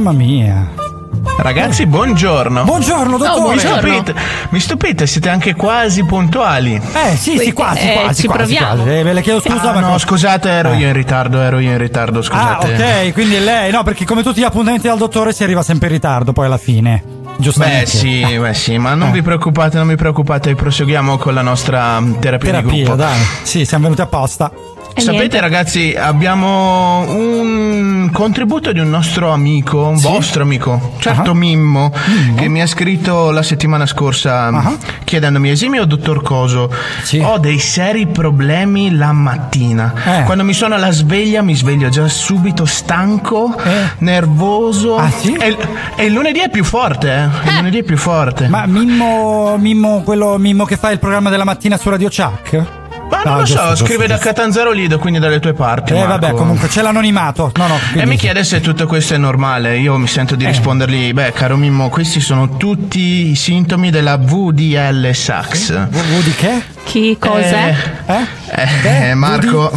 Mamma mia. Ragazzi, buongiorno. Buongiorno, dottore. Mi stupite, mi stupite, siete anche quasi puntuali. Eh, sì, sì, quasi, Eh, quasi, ci quasi, proviamo. quasi. Eh, ve le chiedo scusa, Ah, ma no, scusate, ero io in ritardo, ero io in ritardo, Ah, scusate. ok, quindi è lei. No, perché come tutti gli appuntamenti dal dottore si arriva sempre in ritardo poi alla fine. giustamente. Beh sì, beh sì, ma non Eh. vi preoccupate, non vi preoccupate, proseguiamo con la nostra mm, terapia, di Terapia, gruppo. dai. Sì, siamo venuti apposta. Sapete ragazzi, abbiamo un contributo di un nostro amico, un vostro amico, certo Mimmo, che mi ha scritto la settimana scorsa chiedendomi esimio dottor Coso, ho dei seri problemi la mattina. Eh. Quando mi suona la sveglia mi sveglio già subito stanco, nervoso. e, il- e il lunedì è più forte, eh. Il lunedì è più forte. Ma Mimmo, Mimmo, quello Mimmo che fa il programma della mattina su Radio Chuck? Ma non No, lo giusto, so, giusto, scrive da giusto. Catanzaro Lido, quindi dalle tue parti. Eh Marco. vabbè, comunque c'è l'anonimato. No, no. E mi chiede se tutto questo è normale. Io mi sento di Eh. rispondergli: Beh, caro Mimmo, questi sono tutti i sintomi della VDL Sax. V di che? Chi cos'è? Eh, Marco,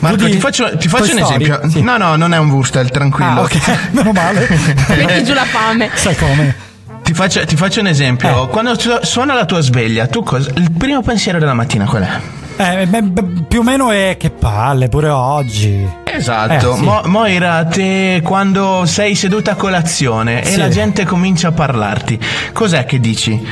Marco VD ti faccio, ti faccio un esempio. Sì. No, no, non è un Wurstel, tranquillo. Ah, ok, meno male. Metti giù la fame. Sai come? Ti faccio, ti faccio un esempio. Eh. Quando su- suona la tua sveglia, tu cosa, il primo pensiero della mattina qual è? Eh, beh, beh, più o meno è che palle, pure oggi. Esatto, Eh, sì. Mo- Moira, te quando sei seduta a colazione e Sì. la gente comincia a parlarti, cos'è che dici?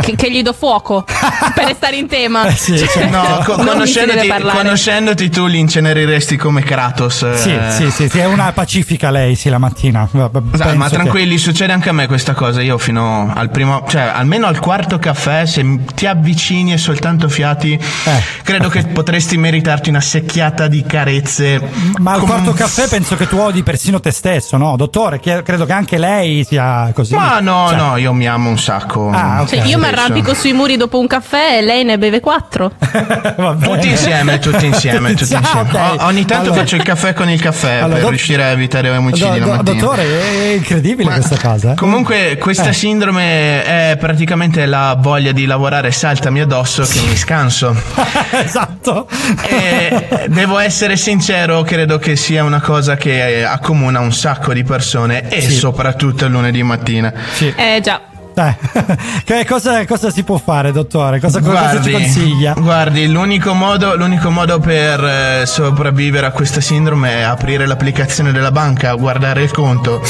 Che, che gli do fuoco per restare in tema. Eh, sì, certo. No, co- conoscendoti, conoscendoti tu li inceneriresti come Kratos. eh. Sì, sì, sì, sì, è una pacifica lei, sì, la mattina. Penso ma che- tranquilli, succede anche a me questa cosa. Io fino al primo, cioè almeno al quarto caffè, se ti avvicini e soltanto fiati, Eh. credo che potresti meritarti una secchiata di carezze. Ma al quarto un- caffè penso che tu odi persino te stesso, no? Dottore, credo che anche lei sia così. Ma no, Cioè, no, io mi amo un sacco. Ah, ok. Cioè, io mi arrampico sui muri dopo un caffè e lei ne beve quattro. Tutti insieme, tutti insieme, tutti Ah, insieme. ok. O- ogni tanto Allora- faccio il caffè con il caffè Allora, per do- riuscire a evitare omicidi Do- do- dottore, è incredibile questa cosa. eh. Comunque questa Eh. sindrome è praticamente la voglia di lavorare saltami addosso che mi scanso. esatto. E devo essere sincero, credo che sia una cosa che accomuna un sacco di persone e Sì. soprattutto il lunedì mattina. Sì. Eh già. Che cosa, cosa si può fare, dottore? Cosa, cosa ci consiglia? guardi, l'unico modo, l'unico modo per eh, sopravvivere a questa sindrome è aprire l'applicazione della banca, guardare il conto.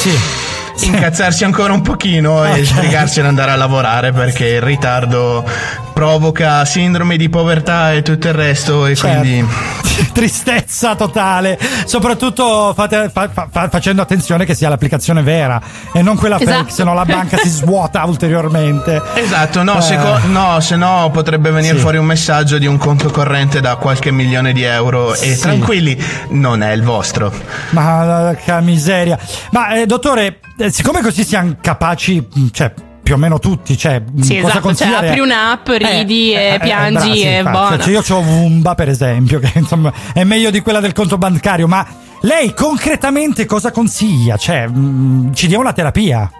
Incazzarsi ancora un pochino e Ok. sbrigarsi ad andare a lavorare perché il ritardo provoca sindrome di povertà e tutto il resto e Certo. quindi Tristezza totale, soprattutto fate- fa- fa- fa- facendo attenzione che sia l'applicazione vera e non quella fake, Esatto. se no la banca si svuota ulteriormente. Esatto, no, Eh. se, co- no, se no potrebbe venire Sì. fuori un messaggio di un conto corrente da qualche milione di euro e Sì. tranquilli, non è il vostro. Ma che miseria. Ma eh, dottore, eh, siccome così siamo capaci, mh, cioè più o meno tutti, cioè mh, Sì, cosa esatto. Cioè, apri un'app, ridi Eh, e eh, piangi brava, sì, e. Cioè, io ho Wumba, per esempio, che insomma è meglio di quella del conto bancario, ma lei concretamente cosa consiglia? Cioè, mh, ci dia una terapia.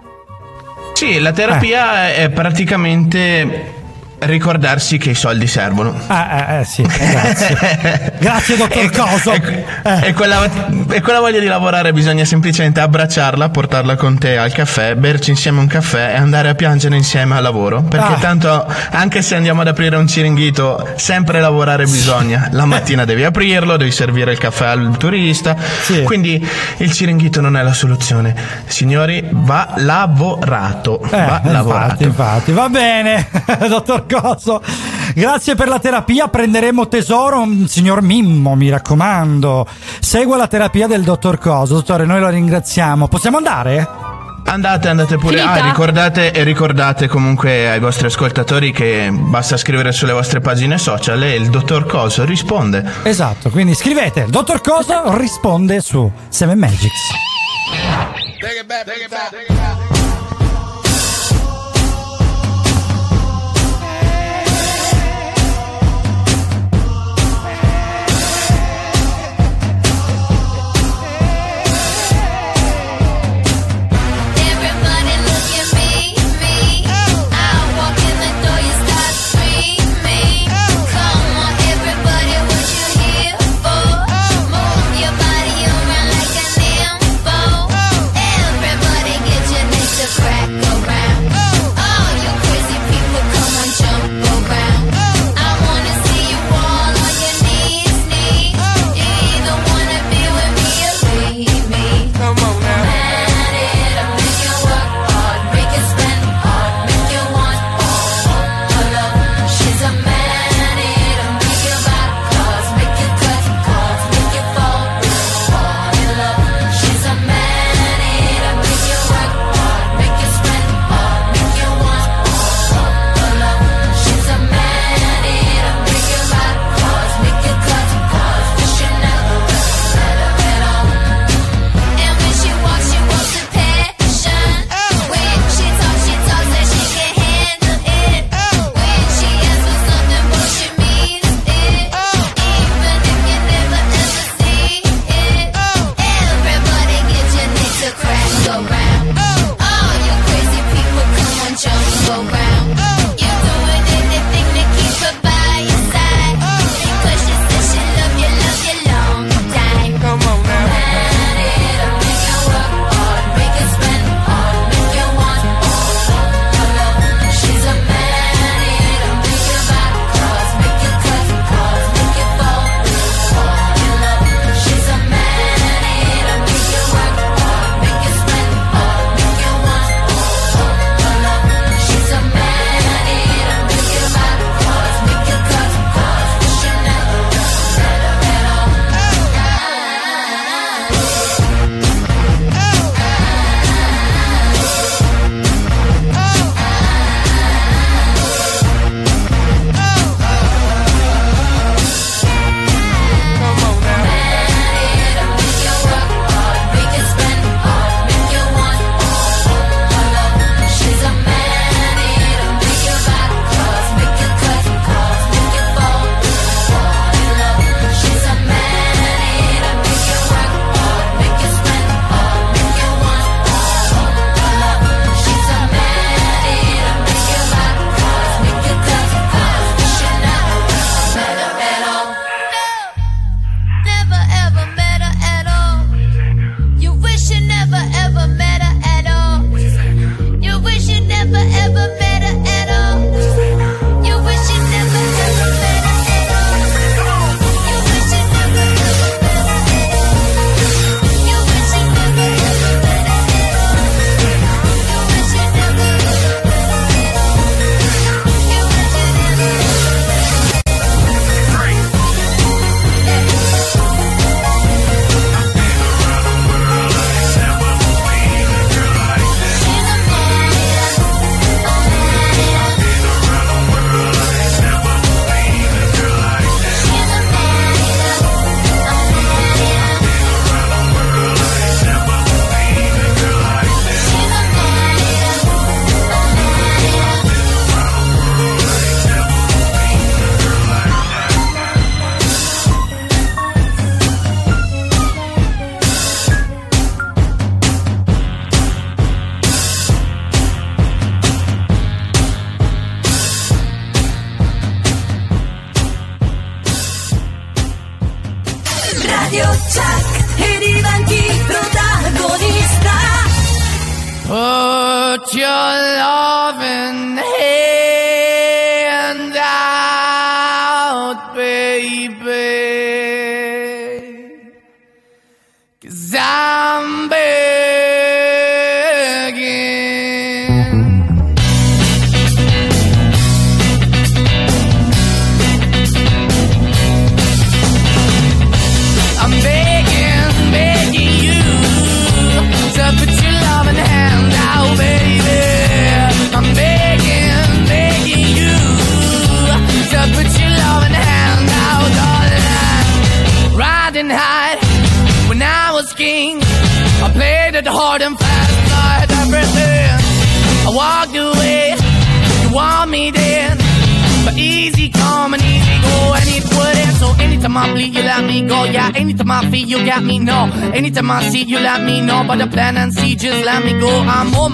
Sì, la terapia è praticamente ricordarsi che i soldi servono. Ah, eh, eh, sì, grazie. grazie, dottor Coso. E, e quella, e quella voglia di lavorare bisogna semplicemente abbracciarla, portarla con te al caffè, berci insieme un caffè e andare a piangere insieme al lavoro. Perché Ah. tanto, anche se andiamo ad aprire un ciringhito, sempre lavorare bisogna. La mattina devi aprirlo, devi servire il caffè al turista. Quindi il ciringhito non è la soluzione. Signori, va lavorato. Eh, va lavorato. infatti, infatti, va bene, dottor Coso. Grazie per la terapia, prenderemo tesoro, mm, signor Mimmo, mi raccomando. Segua la terapia del dottor Coso. Dottore, noi lo ringraziamo. Possiamo andare? Andate, andate pure. Finita? Ah, ricordate e ricordate comunque ai vostri ascoltatori che basta scrivere sulle vostre pagine social e il dottor Coso risponde. Esatto, quindi scrivete, il dottor Coso risponde su 7 Magics. Everybody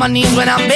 my knees when I'm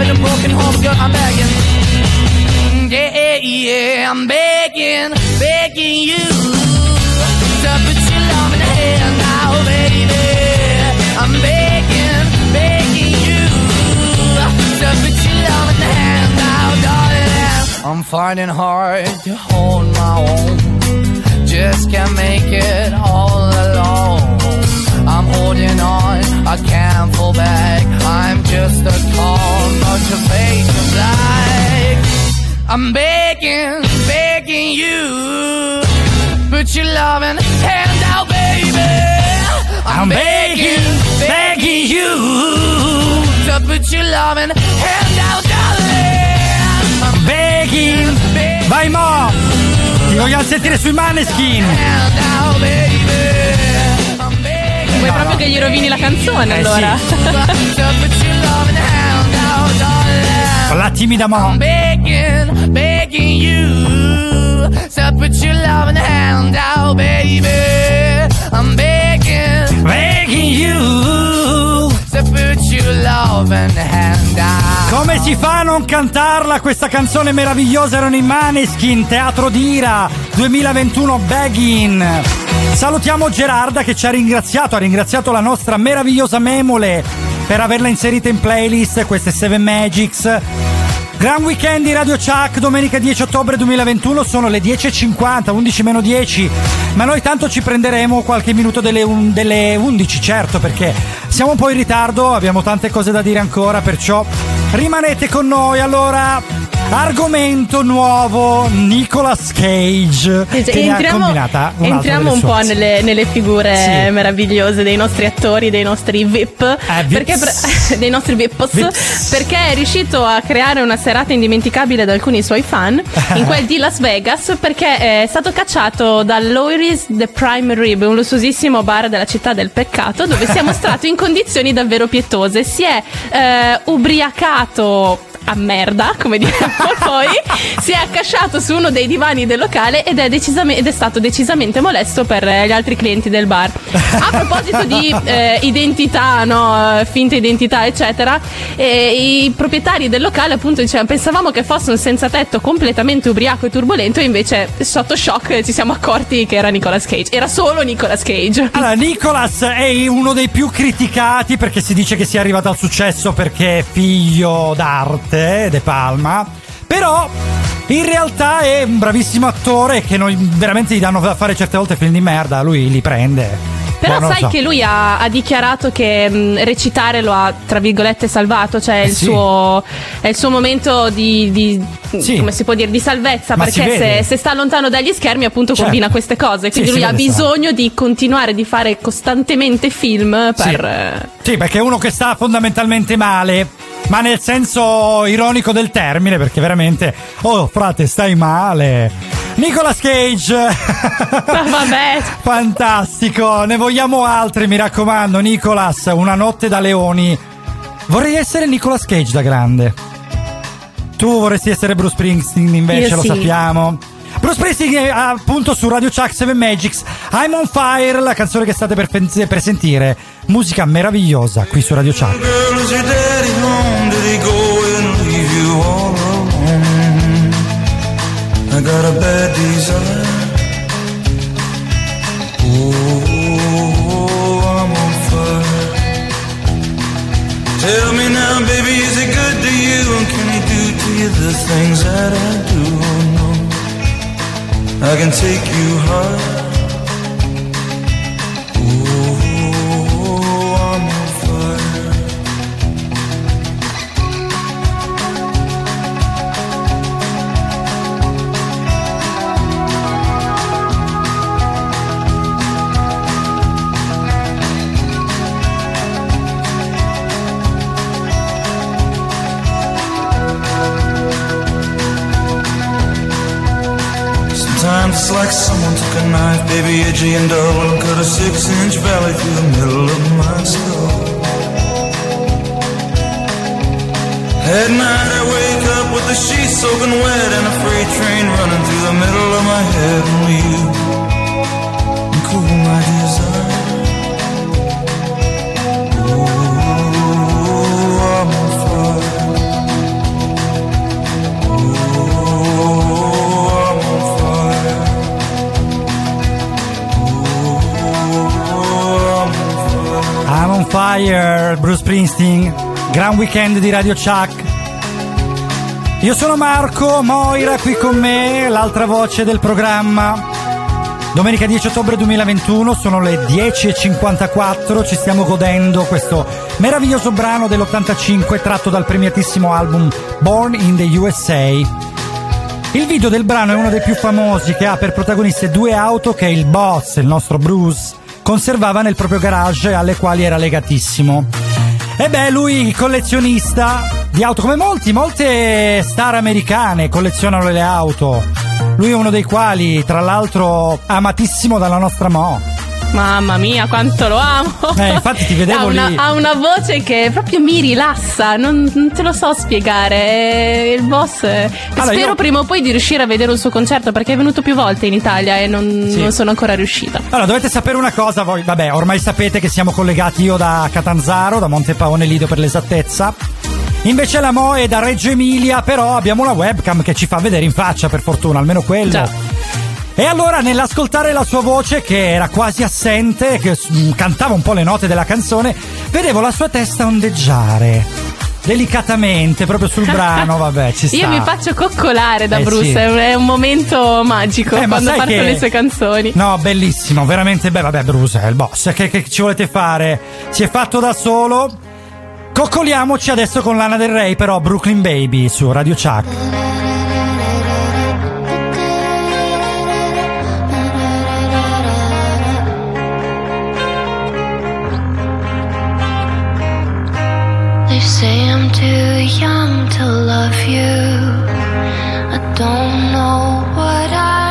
In a broken home, girl, I'm begging. Yeah, yeah, I'm begging, begging you to put your love in the hand now, baby. I'm begging, begging you to put your love in the hand now, darling. I'm finding hard to hold my own. Just can't make it all alone. I'm back. I'm just a call, not to face the black. I'm begging, begging you. Put your loving hand out, baby. I'm begging, begging you. To put your loving hand out, darling. I'm begging. Vai Mo! Ti vogliamo sentire sui Maneskin! Hand out, baby. Vuoi proprio che gli rovini la canzone Eh, allora? sì. La timida Mo! I'm begging, begging you to put your loving hand out, baby. I'm begging, begging you Come si fa a non cantarla questa canzone meravigliosa? Erano i Maneskin, Teatro d'Ira 2021 Beggin. Salutiamo Gerarda che ci ha ringraziato, ha ringraziato la nostra meravigliosa Memole per averla inserita in playlist, queste 7 Magics. Gran weekend di Radio Chuck, domenica 10 ottobre 2021, sono le 10.50, 11 meno 10, ma noi tanto ci prenderemo qualche minuto delle, un- delle 11, certo, perché siamo un po' in ritardo, abbiamo tante cose da dire ancora, perciò rimanete con noi. Allora, argomento nuovo, Nicolas Cage, un'altra entriamo delle un po' nelle, nelle figure Sì. meravigliose dei nostri attori, dei nostri VIP, perché pre- dei nostri VIPs, perché è riuscito a creare una serata indimenticabile da alcuni suoi fan in quel di Las Vegas perché è stato cacciato dall'Oiris The Prime Rib, un lussuosissimo bar della città del peccato dove si è mostrato in condizioni davvero pietose. Si è eh, ubriacato a merda, come diciamo poi, si è accasciato su uno dei divani del locale ed è, decisame- ed è stato decisamente molesto per eh, gli altri clienti del bar. A proposito di eh, identità, no, eh, finte identità, eccetera, eh, i proprietari del locale appunto dicevano pensavamo che fosse un senza tetto completamente ubriaco e turbolento, e invece sotto shock ci siamo accorti che era Nicolas Cage. Era solo Nicolas Cage. Allora, Nicolas è uno dei più criticati perché si dice che sia arrivato al successo perché è figlio d'arte, De Palma. Però In realtà è un bravissimo attore che noi veramente gli danno da fare certe volte film di merda, lui li prende. Però lo sai so. che lui ha, ha dichiarato che mh, recitare lo ha, tra virgolette, salvato, cioè Eh il sì. suo, è il suo momento di, di- come si può dire, di salvezza, Ma perché se, se sta lontano dagli schermi appunto Certo. combina queste cose, quindi Sì, lui ha bisogno di continuare di fare costantemente film Sì. per... Sì, perché è uno che sta fondamentalmente male. Ma nel senso ironico del termine, perché veramente. Oh, frate, stai male. Nicolas Cage. Vabbè. Fantastico. Ne vogliamo altri, mi raccomando. Nicolas, una notte da leoni. Vorrei essere Nicolas Cage da grande. Tu vorresti essere Bruce Springsteen, invece, Io lo sì. sappiamo. Bruce Springsteen è appunto su Radio Chuck 7 Magics. I'm on fire, la canzone che state per, pen- per sentire. Musica meravigliosa qui su Radio Chuck. I got a bad desire. Tell me now, baby, is it good to you? And can he do to you the things that I do? Oh, no, I can take you high. Like someone took a knife, baby, edgy and dull, and cut a six-inch valley through the middle of my skull. At night I wake up with the sheets soaking wet and a freight train running through the middle of my head. Only you can cool my desire. Fire. Bruce Springsteen. Gran weekend di Radio Chuck. Io sono Marco, Moira qui con me, l'altra voce del programma. Domenica 10 ottobre 2021, sono le 10.54, ci stiamo godendo questo meraviglioso brano dell'85 tratto dal premiatissimo album Born in the USA. Il video del brano è uno dei più famosi che ha per protagoniste due auto che il boss, il nostro Bruce, conservava nel proprio garage alle quali era legatissimo. E beh, lui collezionista di auto come molti, molte star americane collezionano le auto. Lui è uno dei quali, tra l'altro, amatissimo dalla nostra Mo. Mamma mia, quanto lo amo! Eh, infatti ti vedevo ha una, lì. Ha una voce che proprio mi rilassa, non, non te lo so spiegare. Il boss. Allora, Spero io- prima o poi di riuscire a vedere un suo concerto perché è venuto più volte in Italia e non, Sì. non sono ancora riuscita. Allora, dovete sapere una cosa, voi, vabbè, ormai sapete che siamo collegati io da Catanzaro, da Montepaone Lido per l'esattezza. Invece la Mo è da Reggio Emilia, però abbiamo la webcam che ci fa vedere in faccia, per fortuna, almeno quello. Già. E allora, nell'ascoltare la sua voce, che era quasi assente, che mm, cantava un po' le note della canzone, vedevo la sua testa ondeggiare. Delicatamente, proprio sul brano, vabbè, ci sta. Io mi faccio coccolare da Eh, Bruce, sì. è un- momento magico Eh, ma quando sai partono che- le sue canzoni. No, bellissimo, veramente bello. Vabbè, Bruce è il boss. Che, che ci volete fare? Si è fatto da solo. Coccoliamoci adesso con Lana del Rey, però Brooklyn Baby su Radio Chuck. Say I'm too young to love you. I don't know what I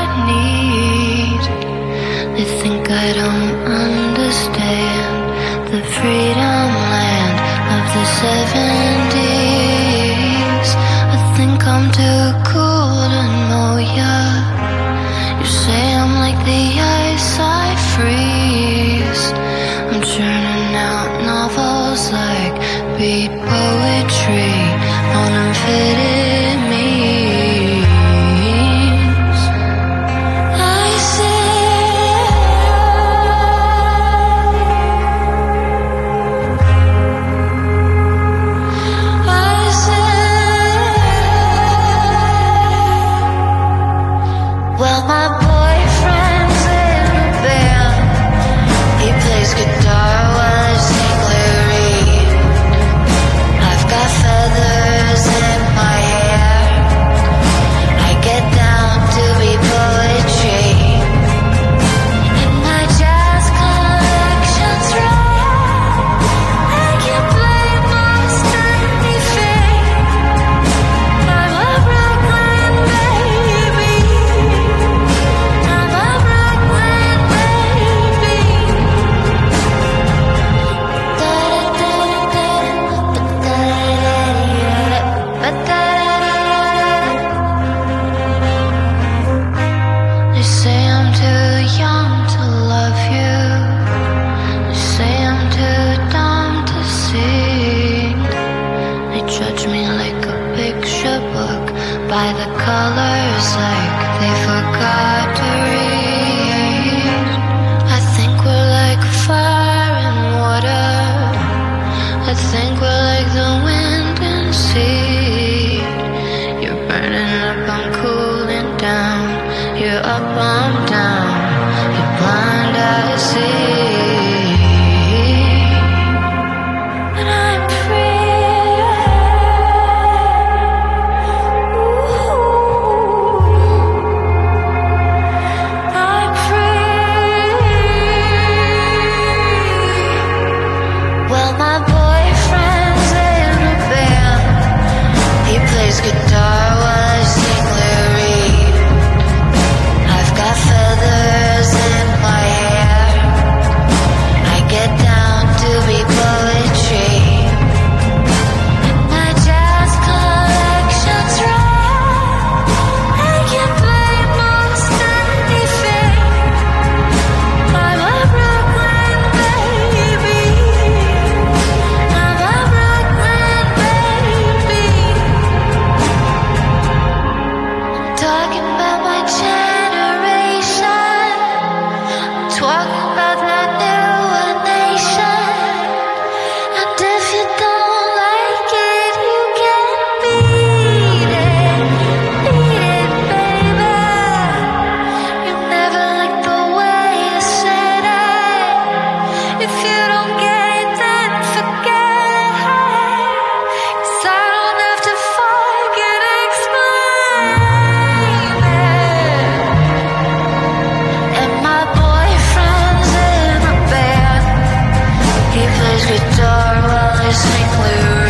guitar while I sing lyric.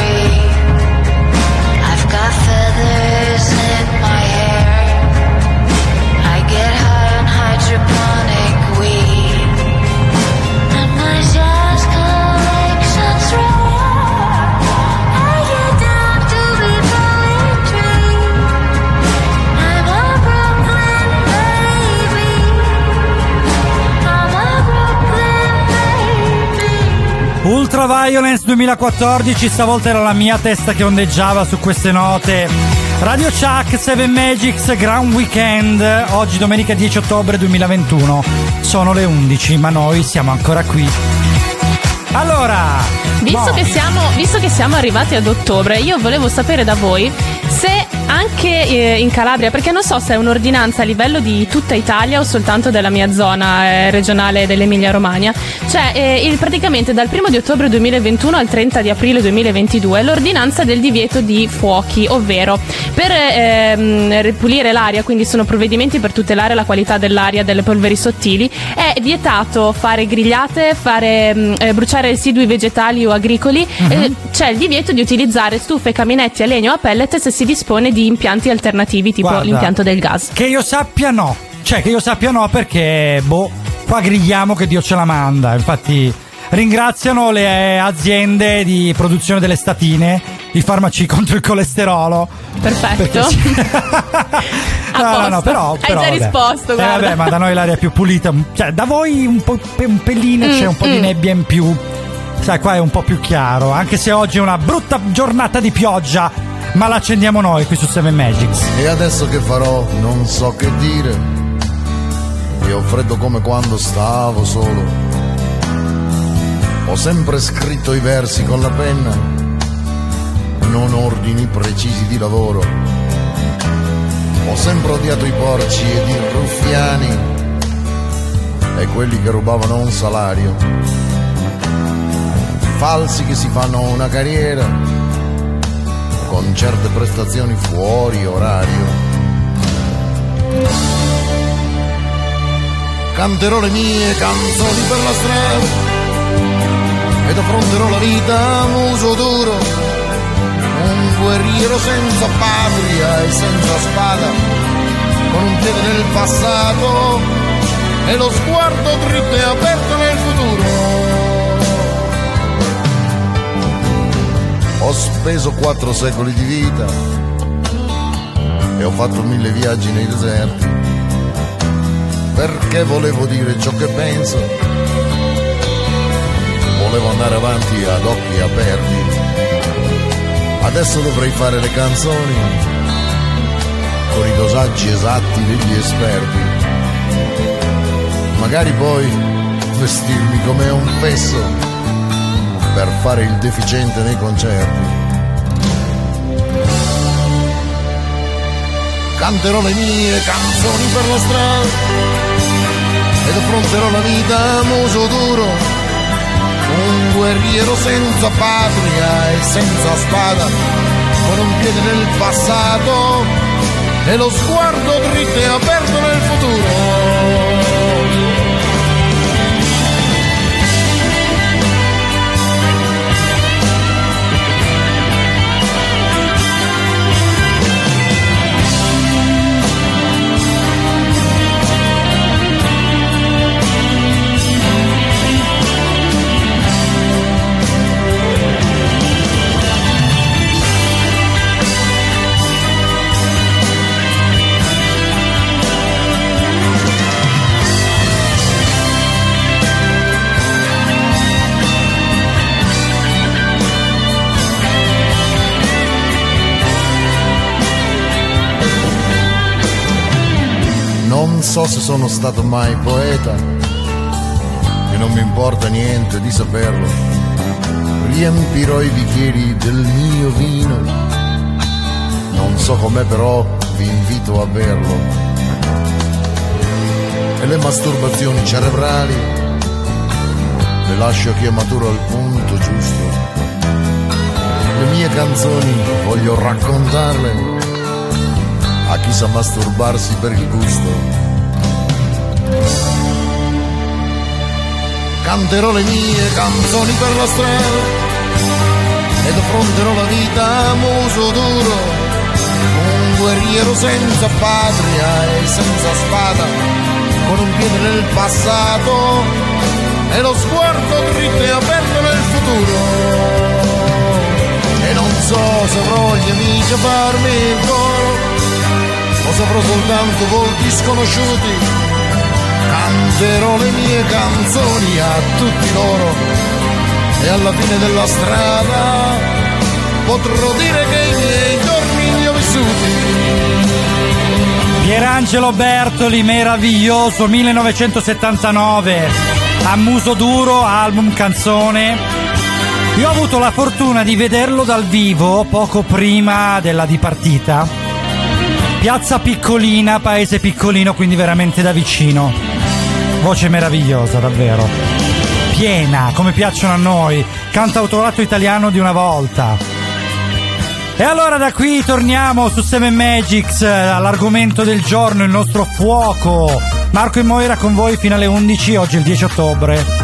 Ultraviolence 2014, stavolta era la mia testa che ondeggiava su queste note. Radio Chuck, Seven Magics, Grand Weekend, oggi domenica 10 ottobre 2021. Sono le 11, ma noi siamo ancora qui. Allora, Visto, boh, che siamo, visto che siamo arrivati ad ottobre, io volevo sapere da voi se anche eh, in Calabria, perché non so se è un'ordinanza a livello di tutta Italia o soltanto della mia zona eh, regionale dell'Emilia Romagna, cioè eh, il- praticamente dal 1 di ottobre 2021 al 30 di aprile 2022 l'ordinanza del divieto di fuochi, ovvero per ehm, ripulire l'aria, quindi sono provvedimenti per tutelare la qualità dell'aria dalle polveri sottili, è vietato fare grigliate, fare, mh, eh, bruciare residui vegetali o agricoli, eh, c'è il divieto di utilizzare stufe, caminetti a legno o a pellet se si dispone di impianti alternativi tipo Guarda, l'impianto del gas. Che io sappia no. Cioè, che io sappia no perché, boh, qua grigliamo che Dio ce la manda. Infatti, ringraziano le aziende di produzione delle statine, i farmaci contro il colesterolo. Perfetto. No, no, no, posto. però, Hai però, già vabbè. risposto, Eh, vabbè, ma da noi l'aria è più pulita. Cioè, da voi un, po', un pelino c'è un po' di mm. nebbia in più. Sai, qua è un po' più chiaro. Anche se oggi è una brutta giornata di pioggia, ma la accendiamo noi qui su Seven Magics. E adesso che farò? Non so che dire. E ho freddo come quando stavo solo. Ho sempre scritto i versi con la penna, non ordini precisi di lavoro. Ho sempre odiato i porci ed i ruffiani e quelli che rubavano un salario. Falsi che si fanno una carriera con certe prestazioni fuori orario. Canterò le mie canzoni per la strada ed affronterò la vita a muso duro, un guerriero senza patria e senza spada, con un piede nel passato e lo sguardo dritto e aperto nel futuro. Ho speso quattro secoli di vita e ho fatto mille viaggi nei deserti perché volevo dire ciò che penso, volevo andare avanti ad occhi aperti. Adesso dovrei fare le canzoni con i dosaggi esatti degli esperti. Magari poi vestirmi come un fesso per fare il deficiente nei concerti. canterò le mie canzoni per la strada ed affronterò la vita a muso duro, un guerriero senza patria e senza spada, con un piede nel passato e lo sguardo dritto e aperto nel futuro. So se sono stato mai poeta, e non mi importa niente di saperlo. Riempirò i bicchieri del mio vino, non so com'è però vi invito a berlo. E le masturbazioni cerebrali le lascio che maturo al punto giusto. Le mie canzoni voglio raccontarle a chi sa masturbarsi per il gusto. Canterò le mie canzoni per la strada ed affronterò la vita a muso duro, un guerriero senza patria e senza spada, con un piede nel passato e lo sguardo dritto e aperto nel futuro. E non so se avrò gli amici a farmi il coro o saprò soltanto volti sconosciuti. Canterò le mie canzoni a tutti loro e alla fine della strada potrò dire che i miei giorni li ho vissuti. Pierangelo Bertoli, meraviglioso, 1979, a muso duro, album canzone. Io ho avuto la fortuna di vederlo dal vivo poco prima della dipartita. Piazza piccolina, paese piccolino, quindi veramente da vicino. Voce meravigliosa, davvero. Piena, come piacciono a noi. Cantautorato italiano di una volta. E allora da qui torniamo su Seven Magics, eh, all'argomento del giorno, il nostro fuoco. Marco e Moira con voi fino alle 11, oggi è il 10 ottobre.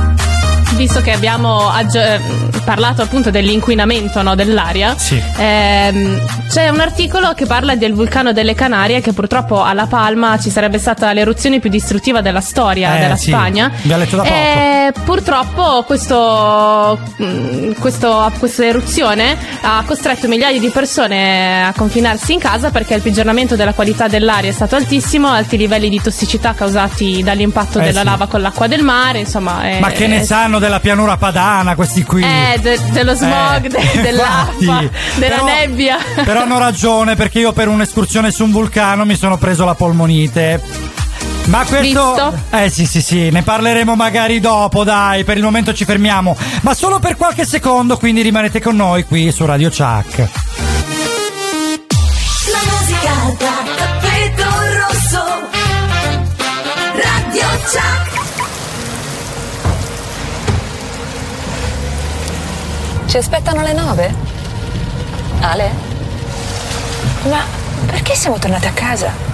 Visto che abbiamo aggio- eh, parlato appunto dell'inquinamento no, dell'aria, Sì. ehm, c'è un articolo che parla del vulcano delle Canarie che purtroppo a La Palma ci sarebbe stata l'eruzione più distruttiva della storia Eh, della sì, Spagna. abbiamo letto da poco. E purtroppo questo, mm, questo- questa eruzione ha costretto migliaia di persone a confinarsi in casa perché il peggioramento della qualità dell'aria è stato altissimo, alti livelli di tossicità causati dall'impatto Eh, della sì. lava con l'acqua del mare, insomma. è- Ma che ne è- sanno della pianura padana questi qui? eh, de- dello smog, Eh, de- dell'acqua, della Però- nebbia. Però hanno ragione perché io per un'escursione su un vulcano mi sono preso la polmonite. Ma questo. Visto? Eh sì, sì, sì, ne parleremo magari dopo, dai. Per il momento ci fermiamo. Ma solo per qualche secondo, quindi rimanete con noi qui su Radio Chuck. La musica da tappeto rosso. Radio Chuck. Ci aspettano le nove? Ale? Ma perché siamo tornati a casa?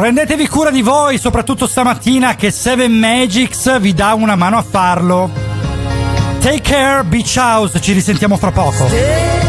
Prendetevi cura di voi, soprattutto stamattina che Seven Magics vi dà una mano a farlo. Take care, Beach House, ci risentiamo fra poco.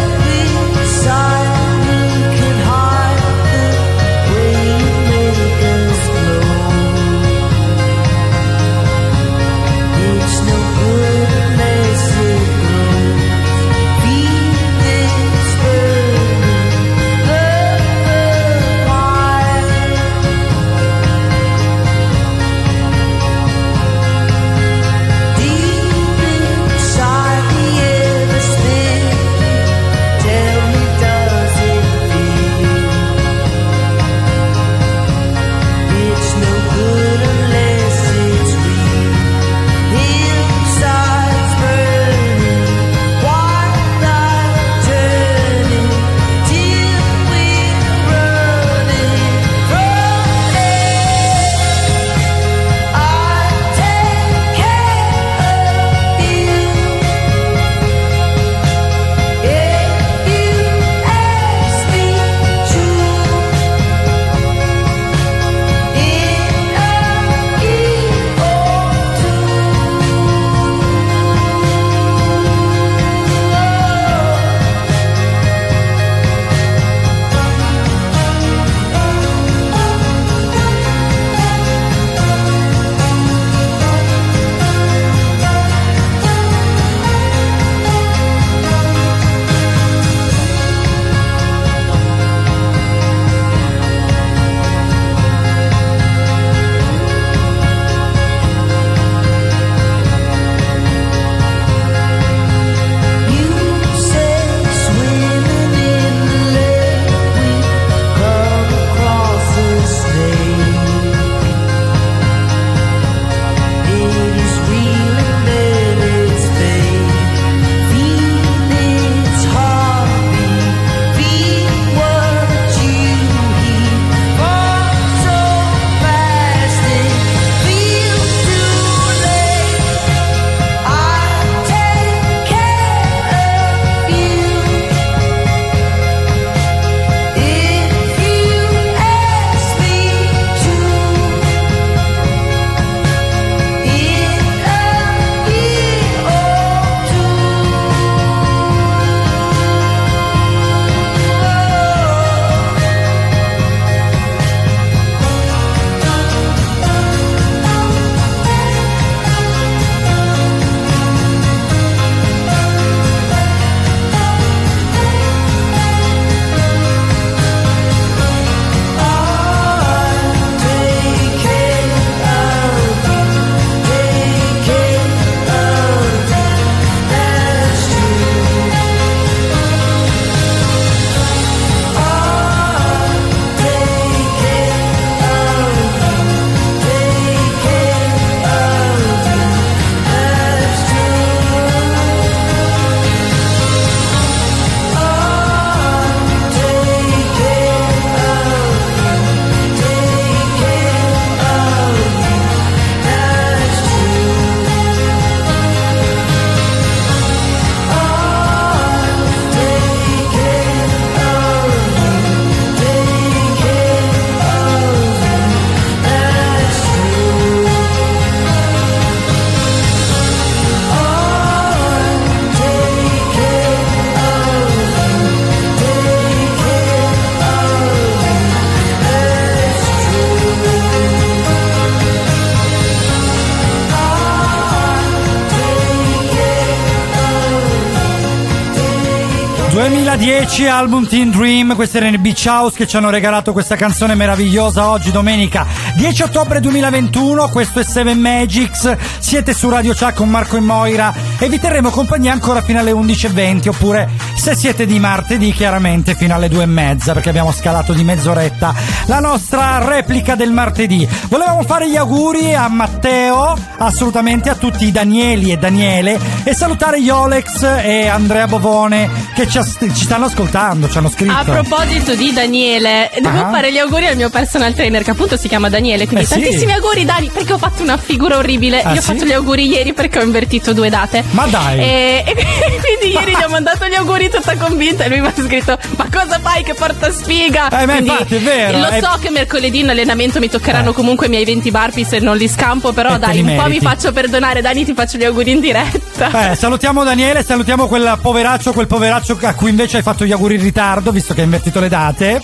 10 album Teen Dream, questi erano i Beach House che ci hanno regalato questa canzone meravigliosa oggi domenica 10 ottobre 2021, questo è Seven Magics, siete su Radio Chuck con Marco e Moira e vi terremo compagnia ancora fino alle 11.20 oppure se siete di martedì chiaramente fino alle 2.30 perché abbiamo scalato di mezz'oretta la nostra replica del martedì. Volevamo fare gli auguri a Matteo, assolutamente a tutti i Danieli e Daniele e salutare Yolex e Andrea Bovone che ci, ci stanno ascoltando, ci hanno scritto. A proposito di Daniele, devo Ah. fare gli auguri al mio personal trainer che appunto si chiama Daniele. Quindi Eh sì. tantissimi auguri, Dani, perché ho fatto una figura orribile. Ah, Gli ho sì? fatto gli auguri ieri perché ho invertito due date. Ma dai. E, e quindi ieri gli ho mandato gli auguri tutta convinta e lui mi ha scritto: Ma cosa fai che porta sfiga? Eh, ma infatti, è vero, Lo è- so che mercoledì in allenamento mi toccheranno comunque i miei 20 burpee se non li scampo, però E dai, un po' mi faccio perdonare. Dani, ti faccio gli auguri in diretta. Eh, salutiamo Daniele, salutiamo quel poveraccio, quel poveraccio a cui invece hai fatto gli auguri in ritardo, visto che hai invertito le date.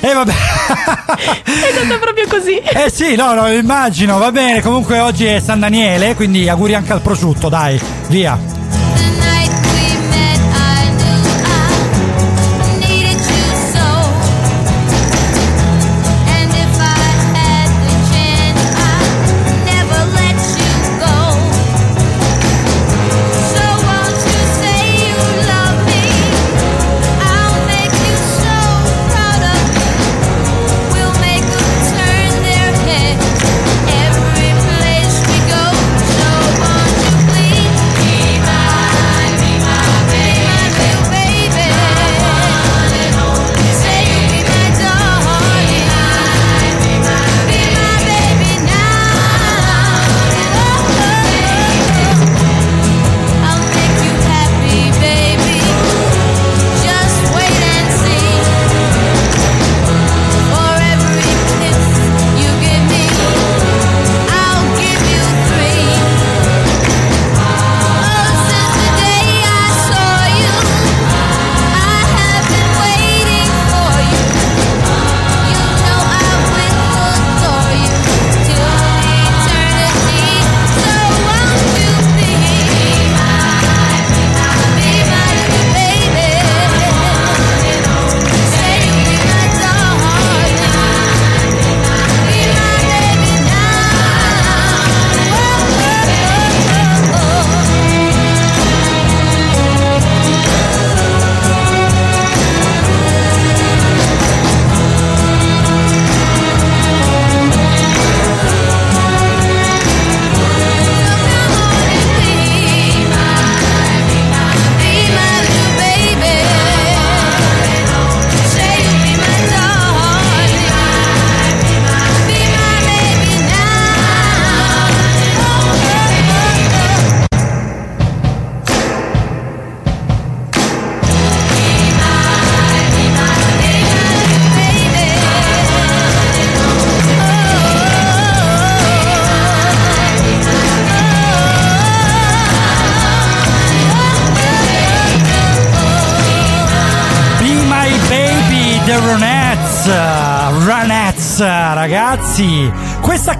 E vabbè. È stato proprio così. Eh sì, no, no, immagino, va bene. Comunque oggi è San Daniele, quindi auguri anche al prosciutto, dai, via.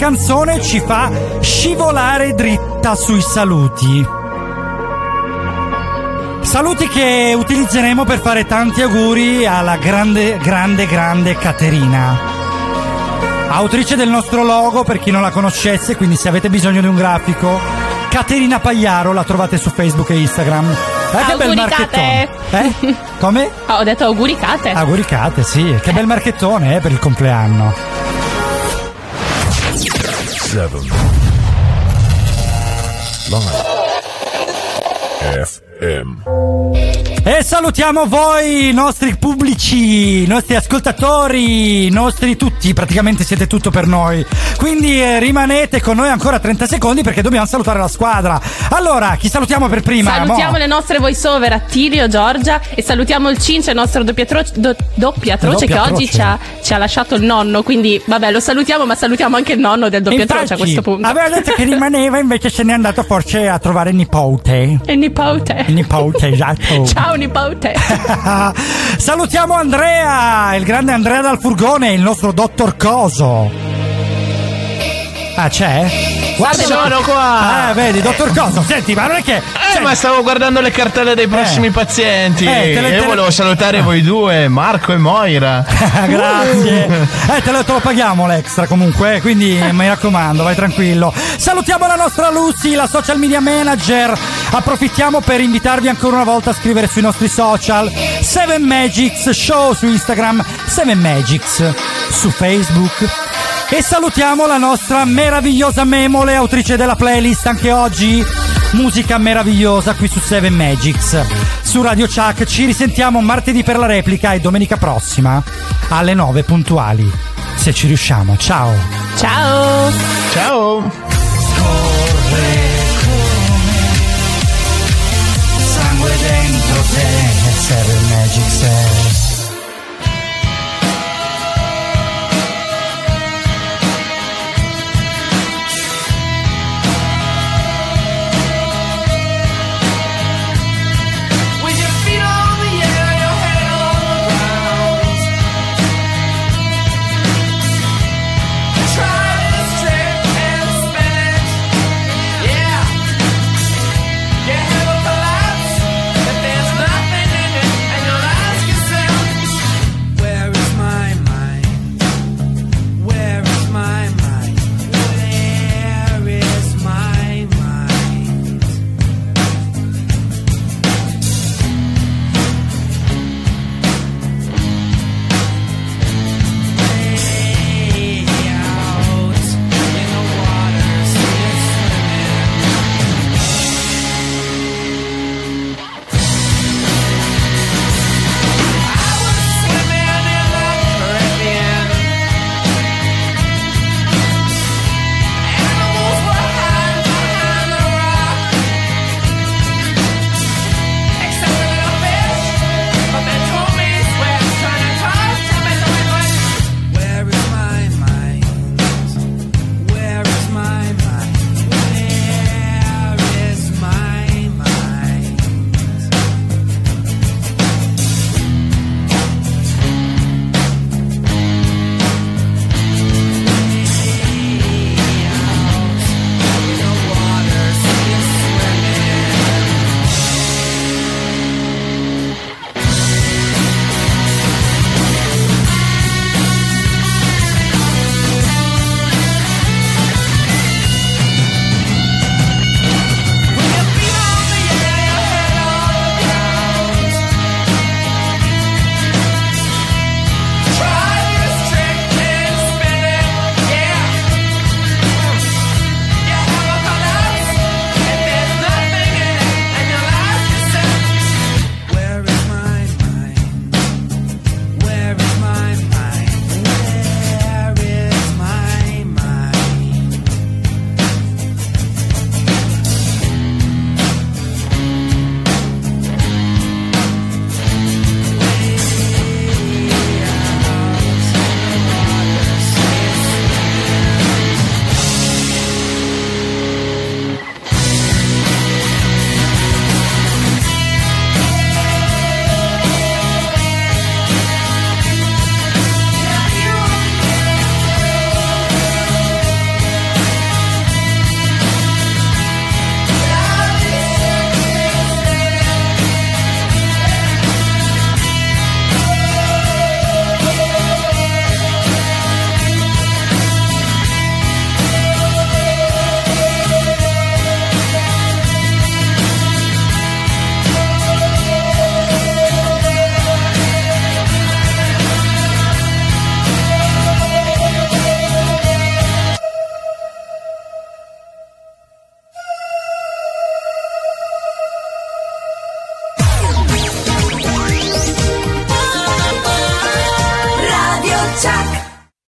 Canzone ci fa scivolare dritta sui saluti. Saluti che utilizzeremo per fare tanti auguri alla grande, grande, grande Caterina. Autrice del nostro logo, per chi non la conoscesse, quindi se avete bisogno di un grafico, Caterina Pagliaro la trovate su Facebook e Instagram. Eh, che bel marchettone. Eh? Come? Ho detto auguricate. Auguricate, sì, che bel marchettone eh, per il compleanno. Seven. Live. FM. E salutiamo voi, i nostri pubblici, i nostri ascoltatori, i nostri tutti, praticamente siete tutto per noi. Quindi eh, rimanete con noi ancora 30 secondi perché dobbiamo salutare la squadra. Allora, chi salutiamo per prima? Salutiamo Mo? le nostre voice over Attilio, Giorgia e salutiamo il Cince, il nostro doppiatro- do- doppiatroce che Doppiatroce. oggi ci ha, ci ha lasciato il nonno. Quindi vabbè, lo salutiamo, ma salutiamo anche il nonno del doppiatroce a questo punto. Aveva detto che rimaneva, invece se n'è andato forse a trovare il nipote. Il nipote. Il nipote, esatto. Ciao nipote. Salutiamo Andrea, il grande Andrea dal furgone, il nostro dottor Coso. Ah, c'è? Sono qua! Eh, vedi, dottor Coso, senti, ma non è che. Eh, ma stavo guardando le cartelle dei prossimi pazienti. Eh, te le- te le- volevo salutare voi due, Marco e Moira. Grazie. Eh, te lo, te lo paghiamo l'extra comunque, eh, quindi mi raccomando, vai tranquillo. Salutiamo la nostra Lucy, la social media manager. Approfittiamo per invitarvi ancora una volta a scrivere sui nostri social. 7 Magics Show su Instagram, 7 Magics su Facebook. E salutiamo la nostra meravigliosa Memole, autrice della playlist anche oggi. Musica meravigliosa qui su 7 Magics. Su Radio Chuck ci risentiamo martedì per la replica e domenica prossima alle 9 puntuali. Se ci riusciamo. Ciao. Ciao. Ciao. Sangue dentro te, 7 Magics.